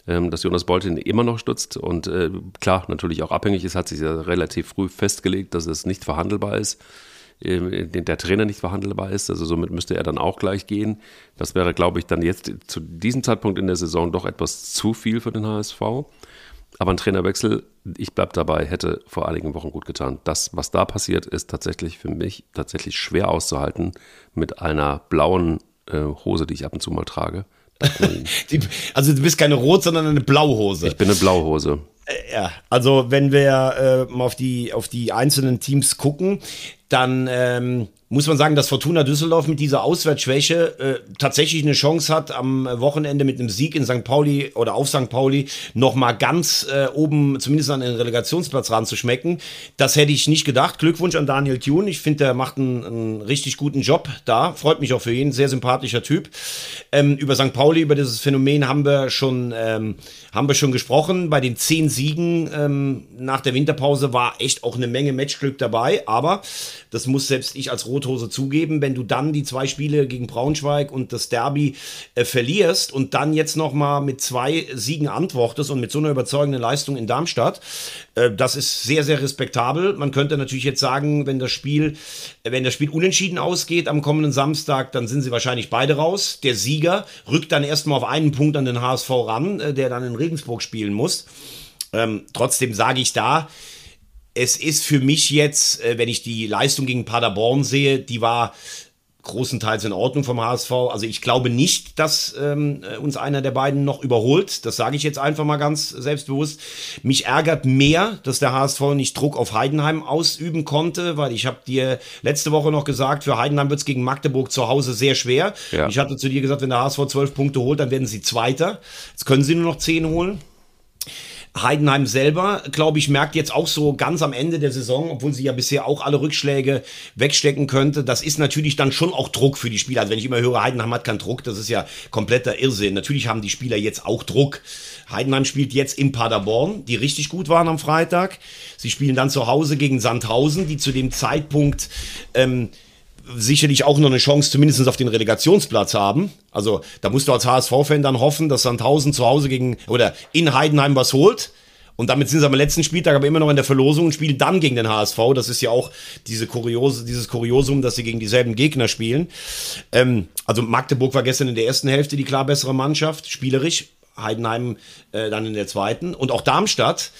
A: ähm, dass Jonas Bolt ihn immer noch stützt und äh, klar, natürlich auch abhängig ist, hat sich ja relativ früh festgelegt, dass es nicht verhandelbar ist. Ähm, der Trainer nicht verhandelbar ist. Also somit müsste er dann auch gleich gehen. Das wäre, glaube ich, dann jetzt zu diesem Zeitpunkt in der Saison doch etwas zu viel für den HSV. Aber ein Trainerwechsel, ich bleibe dabei, hätte vor einigen Wochen gut getan. Das, was da passiert, ist tatsächlich für mich tatsächlich schwer auszuhalten mit einer blauen äh, Hose, die ich ab und zu mal trage.
B: die, also du bist keine Rot, sondern eine Blauhose.
A: Ich bin eine Blauhose.
B: Äh, ja, also wenn wir äh, mal auf die, auf die einzelnen Teams gucken, dann ähm, muss man sagen, dass Fortuna Düsseldorf mit dieser Auswärtsschwäche äh, tatsächlich eine Chance hat, am Wochenende mit einem Sieg in St. Pauli oder auf St. Pauli nochmal ganz äh, oben, zumindest an den Relegationsplatz ranzuschmecken. Das hätte ich nicht gedacht. Glückwunsch an Daniel Thune. Ich finde, der macht einen, einen, richtig guten Job da. Freut mich auch für ihn. Sehr sympathischer Typ. Ähm, über St. Pauli, über dieses Phänomen haben wir schon, ähm, haben wir schon gesprochen. Bei den zehn Siegen ähm, nach der Winterpause war echt auch eine Menge Matchglück dabei. Aber das muss selbst ich als Rothose zugeben. Wenn du dann die zwei Spiele gegen Braunschweig und das Derby äh, verlierst und dann jetzt nochmal mit zwei Siegen antwortest und mit so einer überzeugenden Leistung in Darmstadt, äh, das ist sehr, sehr respektabel. Man könnte natürlich jetzt sagen, wenn das Spiel, wenn das Spiel unentschieden ausgeht am kommenden Samstag, dann sind sie wahrscheinlich beide raus. Der Sieger rückt dann erstmal auf einen Punkt an den HSV ran, äh, der dann in Regensburg spielen muss. Ähm, trotzdem sage ich da, es ist für mich jetzt, äh, wenn ich die Leistung gegen Paderborn sehe, die war großenteils in Ordnung vom HSV. Also ich glaube nicht, dass ähm, äh, uns einer der beiden noch überholt. Das sage ich jetzt einfach mal ganz selbstbewusst. Mich ärgert mehr, dass der HSV nicht Druck auf Heidenheim ausüben konnte, weil ich habe dir letzte Woche noch gesagt, für Heidenheim wird es gegen Magdeburg zu Hause sehr schwer. Ja. Ich hatte zu dir gesagt, wenn der HSV zwölf Punkte holt, dann werden sie Zweiter. Jetzt können sie nur noch zehn holen. Heidenheim selber, glaube ich, merkt jetzt auch so ganz am Ende der Saison, obwohl sie ja bisher auch alle Rückschläge wegstecken könnte. Das ist natürlich dann schon auch Druck für die Spieler. Also wenn ich immer höre, Heidenheim hat keinen Druck, das ist ja kompletter Irrsinn. Natürlich haben die Spieler jetzt auch Druck. Heidenheim spielt jetzt in Paderborn, die richtig gut waren am Freitag. Sie spielen dann zu Hause gegen Sandhausen, die zu dem Zeitpunkt ähm, sicherlich auch noch eine Chance, zumindest auf den Relegationsplatz haben. Also da musst du als HSV-Fan dann hoffen, dass Sandhausen zu Hause gegen oder in Heidenheim was holt. Und damit sind sie am letzten Spieltag aber immer noch in der Verlosung und spielen dann gegen den HSV. Das ist ja auch diese Kuriose, dieses Kuriosum, dass sie gegen dieselben Gegner spielen. Ähm, also Magdeburg war gestern in der ersten Hälfte die klar bessere Mannschaft, spielerisch. Heidenheim äh, dann in der zweiten. Und auch Darmstadt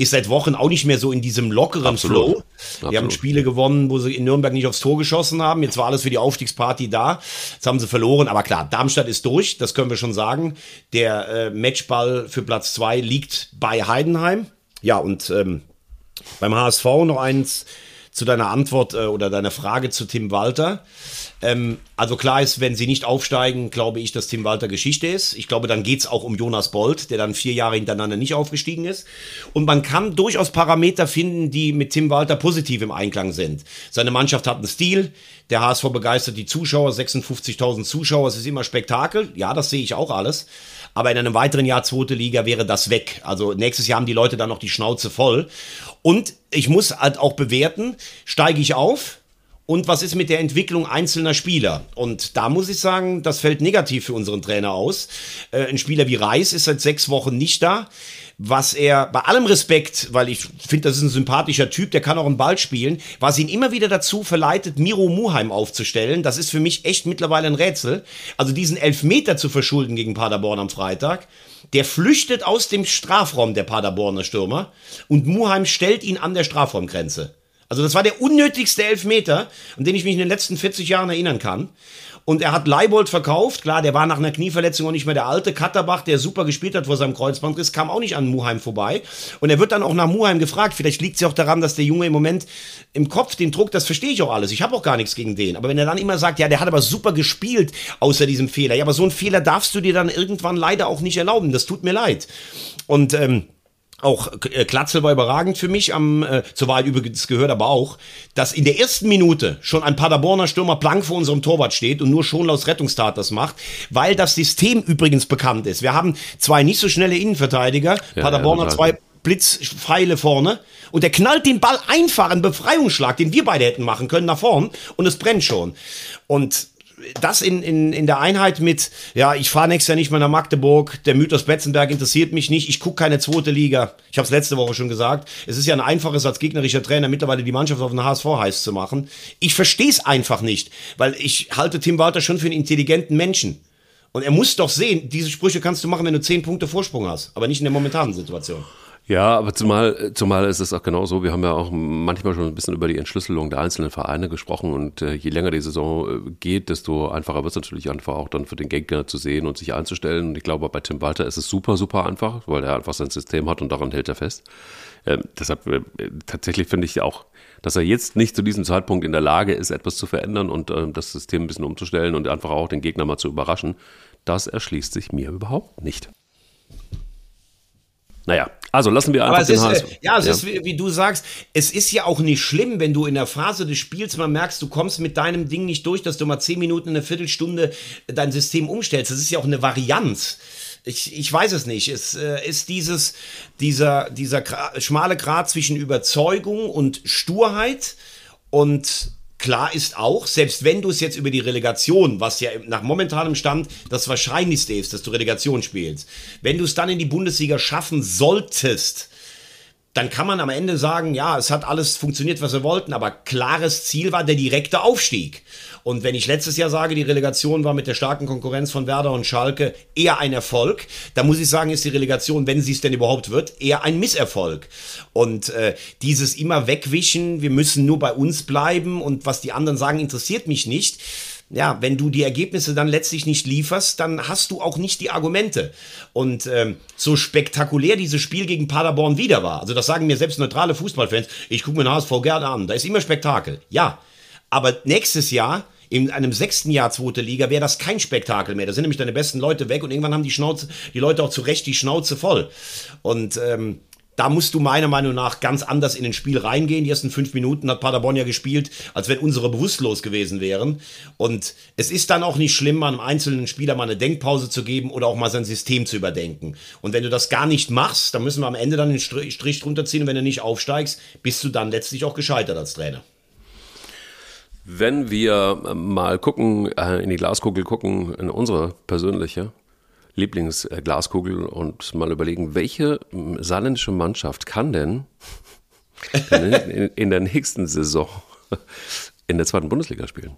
B: ist seit Wochen auch nicht mehr so in diesem lockeren Absolut. Flow. Absolut. Die haben Spiele gewonnen, wo sie in Nürnberg nicht aufs Tor geschossen haben. Jetzt war alles für die Aufstiegsparty da. Jetzt haben sie verloren. Aber klar, Darmstadt ist durch, das können wir schon sagen. Der äh, Matchball für Platz zwei liegt bei Heidenheim. Ja, und ähm, beim HSV noch eins zu deiner Antwort äh, oder deiner Frage zu Tim Walter. Ähm, also klar ist, wenn sie nicht aufsteigen, glaube ich, dass Tim Walter Geschichte ist. Ich glaube, dann geht es auch um Jonas Bolt, der dann vier Jahre hintereinander nicht aufgestiegen ist. Und man kann durchaus Parameter finden, die mit Tim Walter positiv im Einklang sind. Seine Mannschaft hat einen Stil, der HSV begeistert die Zuschauer, 56.000 Zuschauer, es ist immer Spektakel. Ja, das sehe ich auch alles. Aber in einem weiteren Jahr zweite Liga wäre das weg. Also nächstes Jahr haben die Leute dann noch die Schnauze voll. Und ich muss halt auch bewerten, steige ich auf, und was ist mit der Entwicklung einzelner Spieler? Und da muss ich sagen, das fällt negativ für unseren Trainer aus. Äh, ein Spieler wie Reis ist seit sechs Wochen nicht da. Was er, bei allem Respekt, weil ich finde, das ist ein sympathischer Typ, der kann auch einen Ball spielen, was ihn immer wieder dazu verleitet, Miro Muheim aufzustellen. Das ist für mich echt mittlerweile ein Rätsel. Also diesen Elfmeter zu verschulden gegen Paderborn am Freitag. Der flüchtet aus dem Strafraum der Paderborner Stürmer und Muheim stellt ihn an der Strafraumgrenze. Also das war der unnötigste Elfmeter, an den ich mich in den letzten 40 Jahren erinnern kann. Und er hat Leibold verkauft. Klar, der war nach einer Knieverletzung auch nicht mehr der alte. Katterbach, der super gespielt hat vor seinem Kreuzbandriss, kam auch nicht an Muheim vorbei. Und er wird dann auch nach Muheim gefragt. Vielleicht liegt es ja auch daran, dass der Junge im Moment im Kopf den Druck, das verstehe ich auch alles. Ich habe auch gar nichts gegen den. Aber wenn er dann immer sagt, ja, der hat aber super gespielt außer diesem Fehler. Ja, aber so einen Fehler darfst du dir dann irgendwann leider auch nicht erlauben. Das tut mir leid. Und ähm, auch äh, Klatzel war überragend für mich, am, äh, zur Wahl übrigens gehört aber auch, dass in der ersten Minute schon ein Paderborner Stürmer blank vor unserem Torwart steht und nur Schonlaus Rettungstat das macht, weil das System übrigens bekannt ist. Wir haben zwei nicht so schnelle Innenverteidiger, ja, Paderborner ja, zwei Blitzpfeile vorne und der knallt den Ball einfach, einen Befreiungsschlag, den wir beide hätten machen können, nach vorn und es brennt schon. Und das in, in, in der Einheit mit, ja, ich fahre nächstes Jahr nicht mehr nach Magdeburg, der Mythos Betzenberg interessiert mich nicht, ich gucke keine zweite Liga. Ich habe es letzte Woche schon gesagt. Es ist ja ein einfaches als gegnerischer Trainer mittlerweile die Mannschaft auf den HSV heiß zu machen. Ich verstehe es einfach nicht, weil ich halte Tim Walter schon für einen intelligenten Menschen. Und er muss doch sehen, diese Sprüche kannst du machen, wenn du zehn Punkte Vorsprung hast, aber nicht in der momentanen Situation.
A: Ja, aber zumal, zumal ist es auch genau so, wir haben ja auch manchmal schon ein bisschen über die Entschlüsselung der einzelnen Vereine gesprochen und äh, je länger die Saison äh, geht, desto einfacher wird es natürlich einfach auch dann für den Gegner zu sehen und sich einzustellen. Und ich glaube, bei Tim Walter ist es super, super einfach, weil er einfach sein System hat und daran hält er fest. Ähm, deshalb äh, tatsächlich finde ich auch, dass er jetzt nicht zu diesem Zeitpunkt in der Lage ist, etwas zu verändern und äh, das System ein bisschen umzustellen und einfach auch den Gegner mal zu überraschen. Das erschließt sich mir überhaupt nicht. Naja, also lassen wir einfach
B: den ist, HSV. Äh, ja, es ja. ist, wie, wie, du sagst, es ist ja auch nicht schlimm, wenn du in der Phase des Spiels mal merkst, du kommst mit deinem Ding nicht durch, dass du mal zehn Minuten, eine Viertelstunde dein System umstellst. Das ist ja auch eine Varianz. Ich, ich weiß es nicht. Es äh, ist dieses, dieser, dieser schmale Grat zwischen Überzeugung und Sturheit und Klar ist auch, selbst wenn du es jetzt über die Relegation, was ja nach momentanem Stand das Wahrscheinlichste ist, dass du Relegation spielst, wenn du es dann in die Bundesliga schaffen solltest, dann kann man am Ende sagen, ja, es hat alles funktioniert, was wir wollten, aber klares Ziel war der direkte Aufstieg. Und wenn ich letztes Jahr sage, die Relegation war mit der starken Konkurrenz von Werder und Schalke eher ein Erfolg, dann muss ich sagen, ist die Relegation, wenn sie es denn überhaupt wird, eher ein Misserfolg. Und äh, dieses immer wegwischen, wir müssen nur bei uns bleiben und was die anderen sagen, interessiert mich nicht ja, wenn du die Ergebnisse dann letztlich nicht lieferst, dann hast du auch nicht die Argumente. Und ähm, so spektakulär dieses Spiel gegen Paderborn wieder war, also das sagen mir selbst neutrale Fußballfans, ich gucke mir den HSV gerne an, da ist immer Spektakel. Ja, aber nächstes Jahr in einem sechsten Jahr zweite Liga wäre das kein Spektakel mehr. Da sind nämlich deine besten Leute weg und irgendwann haben die Schnauze, die Leute auch zu Recht die Schnauze voll. Und ähm, da musst du meiner Meinung nach ganz anders in ein Spiel reingehen. Die ersten fünf Minuten hat Paderborn ja gespielt, als wenn unsere bewusstlos gewesen wären. Und es ist dann auch nicht schlimm, einem einzelnen Spieler mal eine Denkpause zu geben oder auch mal sein System zu überdenken. Und wenn du das gar nicht machst, dann müssen wir am Ende dann den Strich drunter ziehen. Und wenn du nicht aufsteigst, bist du dann letztlich auch gescheitert als Trainer.
A: Wenn wir mal gucken, äh, in die Glaskugel gucken, in unsere persönliche, Lieblingsglaskugel und mal überlegen, welche saarländische Mannschaft kann denn in, der nächsten Saison in der zweiten Bundesliga spielen?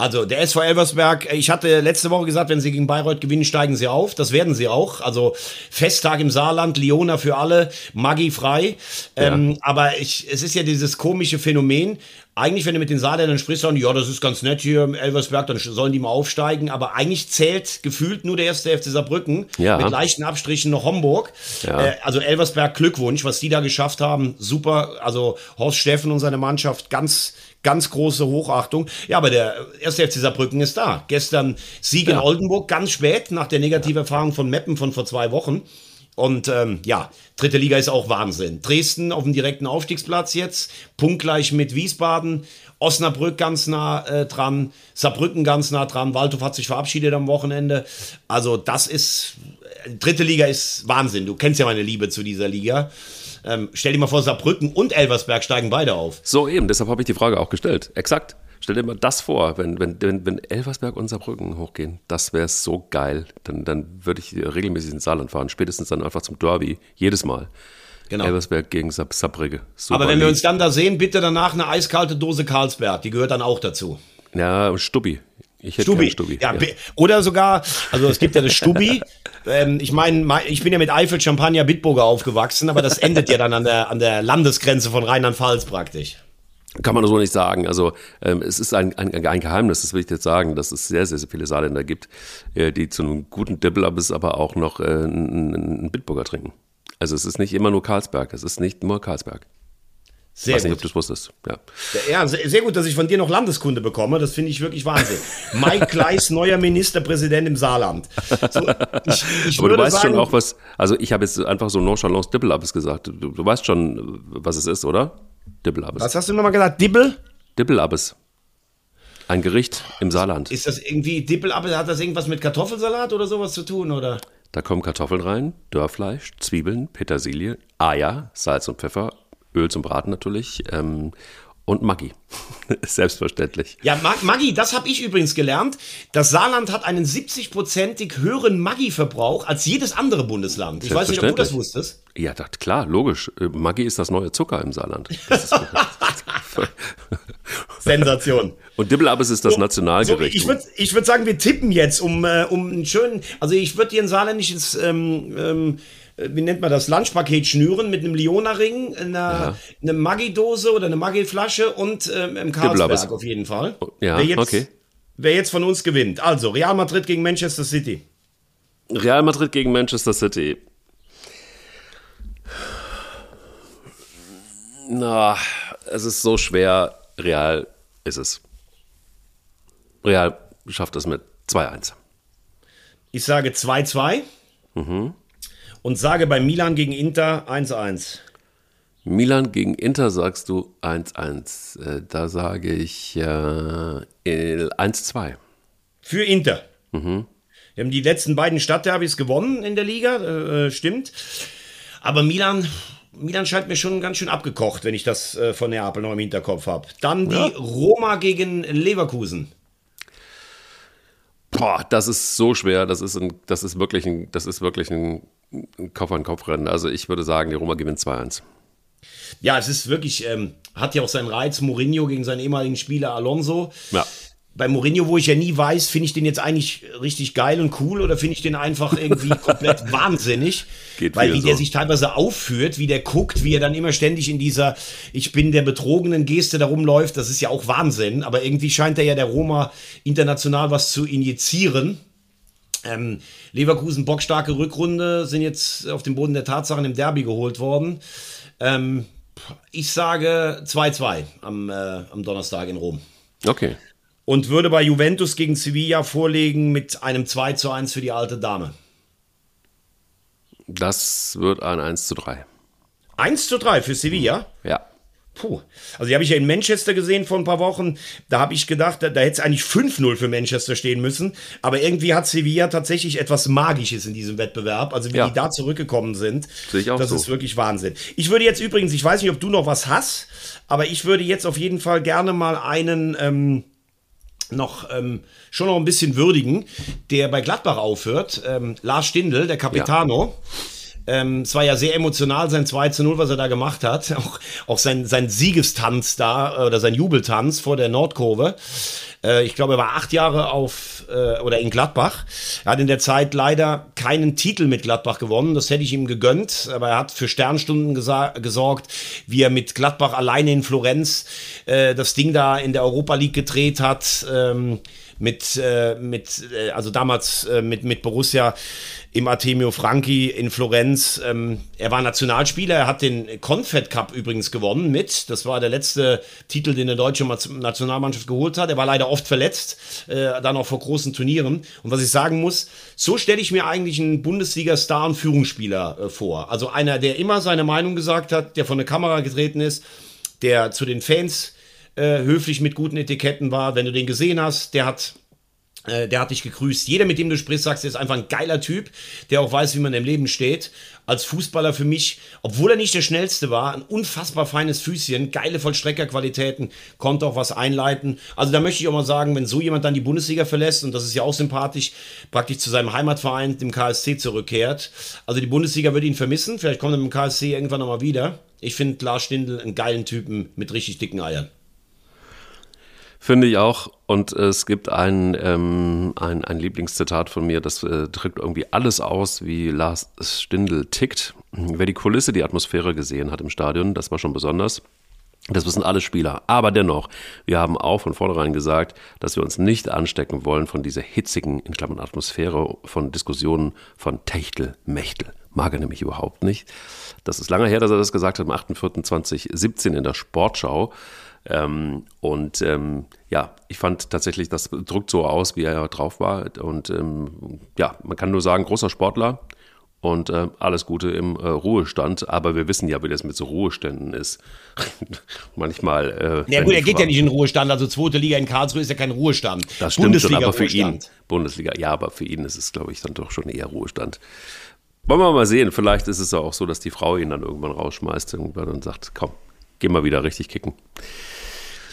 B: Also der SV Elversberg, ich hatte letzte Woche gesagt, wenn sie gegen Bayreuth gewinnen, steigen sie auf. Das werden sie auch. Also Festtag im Saarland, Liona für alle, Maggi frei. Ja. Ähm, aber ich, es ist ja dieses komische Phänomen. Eigentlich, wenn du mit den Saarländern sprichst, sagen die, ja, das ist ganz nett hier im Elversberg, dann sollen die mal aufsteigen. Aber eigentlich zählt gefühlt nur der erste FC Saarbrücken ja. mit leichten Abstrichen noch Homburg. Ja. Äh, also Elversberg, Glückwunsch, was die da geschafft haben. Super. Also Horst Steffen und seine Mannschaft ganz ganz große Hochachtung. Ja, aber der erste FC Saarbrücken ist da. Gestern Sieg in Oldenburg, ganz spät, nach der Negativerfahrung von Meppen von vor zwei Wochen. Und ähm, ja, dritte Liga ist auch Wahnsinn. Dresden auf dem direkten Aufstiegsplatz jetzt, punktgleich mit Wiesbaden, Osnabrück ganz nah äh, dran, Saarbrücken ganz nah dran, Waldhof hat sich verabschiedet am Wochenende. Also das ist, äh, dritte Liga ist Wahnsinn. Du kennst ja meine Liebe zu dieser Liga. Ähm, stell dir mal vor, Saarbrücken und Elversberg steigen beide auf.
A: So eben, deshalb habe ich die Frage auch gestellt. Exakt. Stell dir mal das vor, wenn, wenn, wenn, wenn Elversberg und Saarbrücken hochgehen. Das wäre so geil. Dann, dann würde ich regelmäßig ins Saarland fahren. Spätestens dann einfach zum Derby. Jedes Mal. Genau. Elversberg gegen Saarbrücke.
B: Aber wenn wir uns dann da sehen, bitte danach eine eiskalte Dose Karlsberg. Die gehört dann auch dazu.
A: Ja, Stubbi.
B: Ich hätte Stubi. Stubi. Ja, ja, Oder sogar, also es gibt ja das Stubi. ähm, ich meine, ich bin ja mit Eifel Champagner Bitburger aufgewachsen, aber das endet ja dann an der, an der Landesgrenze von Rheinland-Pfalz praktisch.
A: Kann man so nicht sagen. Also ähm, es ist ein, ein, ein Geheimnis, das will ich jetzt sagen, dass es sehr, sehr, sehr viele Saarländer gibt, äh, die zu einem guten Dibbelabbes aber auch noch äh, einen, einen Bitburger trinken. Also es ist nicht immer nur Karlsberg, es ist nicht nur Karlsberg. Sehr Weiß nicht, ob du es wusstest. Ja,
B: ja sehr, sehr, gut, dass ich von dir noch Landeskunde bekomme. Das finde ich wirklich Wahnsinn. Mike Kleiss, neuer Ministerpräsident im Saarland. So,
A: ich, ich Aber du weißt sagen, schon auch was, also ich habe jetzt einfach so nonchalance Dibbelabes gesagt. Du, du, weißt schon, was es ist, oder?
B: Dibbelabes. Was hast du nochmal gesagt? Dibbel?
A: Dibbelabes. Ein Gericht im Saarland.
B: Ist das irgendwie, Dibbelabes, hat das irgendwas mit Kartoffelsalat oder sowas zu tun, oder?
A: Da kommen Kartoffeln rein, Dörrfleisch, Zwiebeln, Petersilie, Eier, Salz und Pfeffer Öl zum Braten natürlich. Ähm, und Maggi. Selbstverständlich.
B: Ja, Maggi, das habe ich übrigens gelernt. Das Saarland hat einen 70-prozentig höheren Maggi-Verbrauch als jedes andere Bundesland. Ich weiß nicht, ob du das wusstest.
A: Ja, das, klar, logisch. Äh, Maggi ist das neue Zucker im Saarland.
B: Sensation.
A: Und Dibbelabes ist das so, Nationalgericht.
B: So, ich würde ich würd sagen, wir tippen jetzt um, äh, um einen schönen, also ich würde dir ein saarländisches, ähm, ähm, wie nennt man das, Lunchpaket schnüren mit einem Leona-Ring, einer, ja. eine Maggi-Dose oder eine Maggi-Flasche und ähm, im Karlsberg auf jeden Fall.
A: Ja,
B: wer jetzt,
A: okay.
B: Wer jetzt von uns gewinnt. Also, Real Madrid gegen Manchester City.
A: Real Madrid gegen Manchester City. Na, es ist so schwer. Real ist es. Real schafft es mit 2-1.
B: Ich sage 2-2 mhm. Und sage bei Milan gegen Inter 1-1.
A: Milan gegen Inter sagst du 1-1. Äh, da sage ich äh, 1-2.
B: Für Inter. Mhm. Wir haben die letzten beiden Stadtderbys gewonnen in der Liga, äh, äh, stimmt. Aber Milan, Milan scheint mir schon ganz schön abgekocht, wenn ich das äh, von Neapel noch im Hinterkopf habe. Dann die ja. Roma gegen Leverkusen.
A: Boah, das ist so schwer. Das ist, ein, das ist wirklich ein, das ist wirklich ein, ein Kopf-an-Kopf-Rennen. Also ich würde sagen, die Roma gewinnt 2-1.
B: Ja, es ist wirklich, ähm, hat ja auch seinen Reiz, Mourinho gegen seinen ehemaligen Spieler Alonso.
A: Ja
B: bei Mourinho, wo ich ja nie weiß, finde ich den jetzt eigentlich richtig geil und cool oder finde ich den einfach irgendwie komplett wahnsinnig. Geht weil wie so. der sich teilweise aufführt, wie der guckt, wie er dann immer ständig in dieser Ich bin der betrogenen Geste da rumläuft, das ist ja auch Wahnsinn. Aber irgendwie scheint er ja der Roma international was zu injizieren. Ähm, Leverkusen bockstarke Rückrunde, sind jetzt auf dem Boden der Tatsachen im Derby geholt worden. Ähm, ich sage 2-2 am, äh, am Donnerstag in Rom.
A: Okay
B: und würde bei Juventus gegen Sevilla vorlegen mit einem 2 zu 1 für die alte Dame.
A: Das wird ein 1 zu 3.
B: 1 zu 3 für Sevilla?
A: Ja.
B: Puh. Also die habe ich ja in Manchester gesehen vor ein paar Wochen. Da habe ich gedacht, da, da hätte es eigentlich 5-0 für Manchester stehen müssen. Aber irgendwie hat Sevilla tatsächlich etwas Magisches in diesem Wettbewerb. Also wie ja. die da zurückgekommen sind. Das
A: so.
B: ist wirklich Wahnsinn. Ich würde jetzt übrigens, ich weiß nicht, ob du noch was hast, aber ich würde jetzt auf jeden Fall gerne mal einen... Ähm, noch ähm, schon noch ein bisschen würdigen, der bei Gladbach aufhört. Ähm, Lars Stindl, der Capitano. Ja. Ähm, es war ja sehr emotional, sein 2 zu 0, was er da gemacht hat. Auch, auch sein, sein Siegestanz da, oder sein Jubeltanz vor der Nordkurve. Äh, ich glaube, er war acht Jahre auf äh, oder in Gladbach. Er hat in der Zeit leider keinen Titel mit Gladbach gewonnen. Das hätte ich ihm gegönnt, aber er hat für Sternstunden gesorgt, wie er mit Gladbach alleine in Florenz äh, das Ding da in der Europa League gedreht hat. Ähm, mit, äh, mit äh, also damals äh, mit, mit Borussia im Artemio Franchi in Florenz. Ähm, er war Nationalspieler, er hat den Confed Cup übrigens gewonnen mit. Das war der letzte Titel, den der deutsche Nationalmannschaft geholt hat. Er war leider oft verletzt, äh, dann auch vor großen Turnieren. Und was ich sagen muss, so stelle ich mir eigentlich einen Bundesliga-Star und Führungsspieler äh, vor. Also einer, der immer seine Meinung gesagt hat, der von der Kamera getreten ist, der zu den Fans äh, höflich mit guten Etiketten war. Wenn du den gesehen hast, der hat äh, der hat dich gegrüßt. Jeder, mit dem du sprichst, sagst, der ist einfach ein geiler Typ, der auch weiß, wie man im Leben steht. Als Fußballer für mich, obwohl er nicht der schnellste war, ein unfassbar feines Füßchen, geile Vollstreckerqualitäten, konnte auch was einleiten. Also da möchte ich auch mal sagen, wenn so jemand dann die Bundesliga verlässt, und das ist ja auch sympathisch, praktisch zu seinem Heimatverein, dem KSC, zurückkehrt. Also die Bundesliga würde ihn vermissen. Vielleicht kommt er mit dem KSC irgendwann nochmal wieder. Ich finde Lars Stindl einen geilen Typen mit richtig dicken Eiern.
A: Finde ich auch. Und es gibt ein, ähm, ein, ein Lieblingszitat von mir, das äh, drückt irgendwie alles aus, wie Lars Stindl tickt. Wer die Kulisse, die Atmosphäre gesehen hat im Stadion, das war schon besonders. Das wissen alle Spieler. Aber dennoch, wir haben auch von vornherein gesagt, dass wir uns nicht anstecken wollen von dieser hitzigen, in Klammern Atmosphäre, von Diskussionen von Techtel, Mechtel. Mag er nämlich überhaupt nicht. Das ist lange her, dass er das gesagt hat, am 8.4.2017 in der Sportschau. Ähm, und ähm, ja, ich fand tatsächlich, das drückt so aus, wie er drauf war. Und ähm, ja, man kann nur sagen, großer Sportler und äh, alles Gute im äh, Ruhestand. Aber wir wissen ja, wie das mit so Ruheständen ist. Manchmal.
B: Äh, ja gut, er geht ja nicht in Ruhestand. Also zweite Liga in Karlsruhe ist ja kein Ruhestand.
A: Das stimmt Bundesliga schon, aber für ihn. Bundesliga, ja, aber für ihn ist es, glaube ich, dann doch schon eher Ruhestand. Wollen wir mal sehen. Vielleicht ist es auch so, dass die Frau ihn dann irgendwann rausschmeißt irgendwann und sagt, komm, geh mal wieder richtig kicken.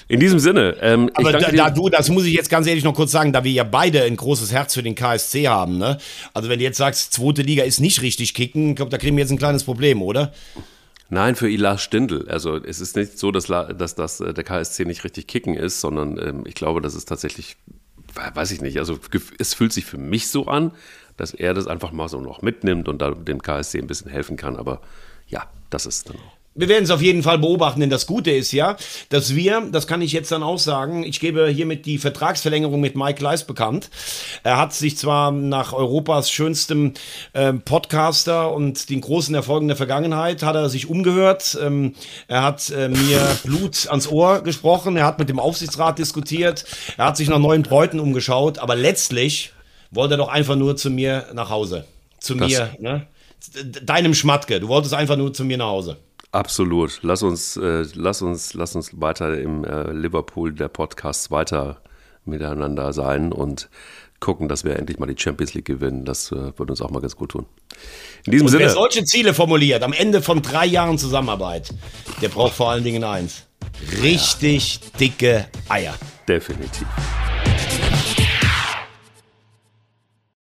A: In diesem Sinne. Ähm,
B: Aber da, da, du, das muss ich jetzt ganz ehrlich noch kurz sagen, da wir ja beide ein großes Herz für den KSC haben, ne? Also wenn du jetzt sagst, zweite Liga ist nicht richtig kicken, ich glaube, da kriegen wir jetzt ein kleines Problem, oder?
A: Nein, für Ilas Stindl. Also es ist nicht so, dass, dass, dass der KSC nicht richtig kicken ist, sondern ähm, ich glaube, das ist tatsächlich, weiß ich nicht, also es fühlt sich für mich so an, dass er das einfach mal so noch mitnimmt und da dem KSC ein bisschen helfen kann. Aber ja, das ist dann auch
B: wir werden es auf jeden Fall beobachten, denn das Gute ist ja, dass wir, das kann ich jetzt dann auch sagen, ich gebe hiermit die Vertragsverlängerung mit Mike Leis bekannt. Er hat sich zwar nach Europas schönstem äh, Podcaster und den großen Erfolgen der Vergangenheit, hat er sich umgehört. Ähm, er hat äh, mir Blut ans Ohr gesprochen, er hat mit dem Aufsichtsrat diskutiert, er hat sich nach neuen Bräuten umgeschaut, aber letztlich wollte er doch einfach nur zu mir nach Hause. Zu das mir, ne? Deinem Schmatke. Du wolltest einfach nur zu mir nach Hause.
A: Absolut. Lass uns, äh, lass uns, lass uns weiter im äh, Liverpool der Podcasts weiter miteinander sein und gucken, dass wir endlich mal die Champions League gewinnen. Das äh, würde uns auch mal ganz gut tun.
B: In diesem und Sinne. Wer solche Ziele formuliert, am Ende von drei Jahren Zusammenarbeit, der braucht vor allen Dingen eins. Richtig ja. dicke Eier.
A: Definitiv.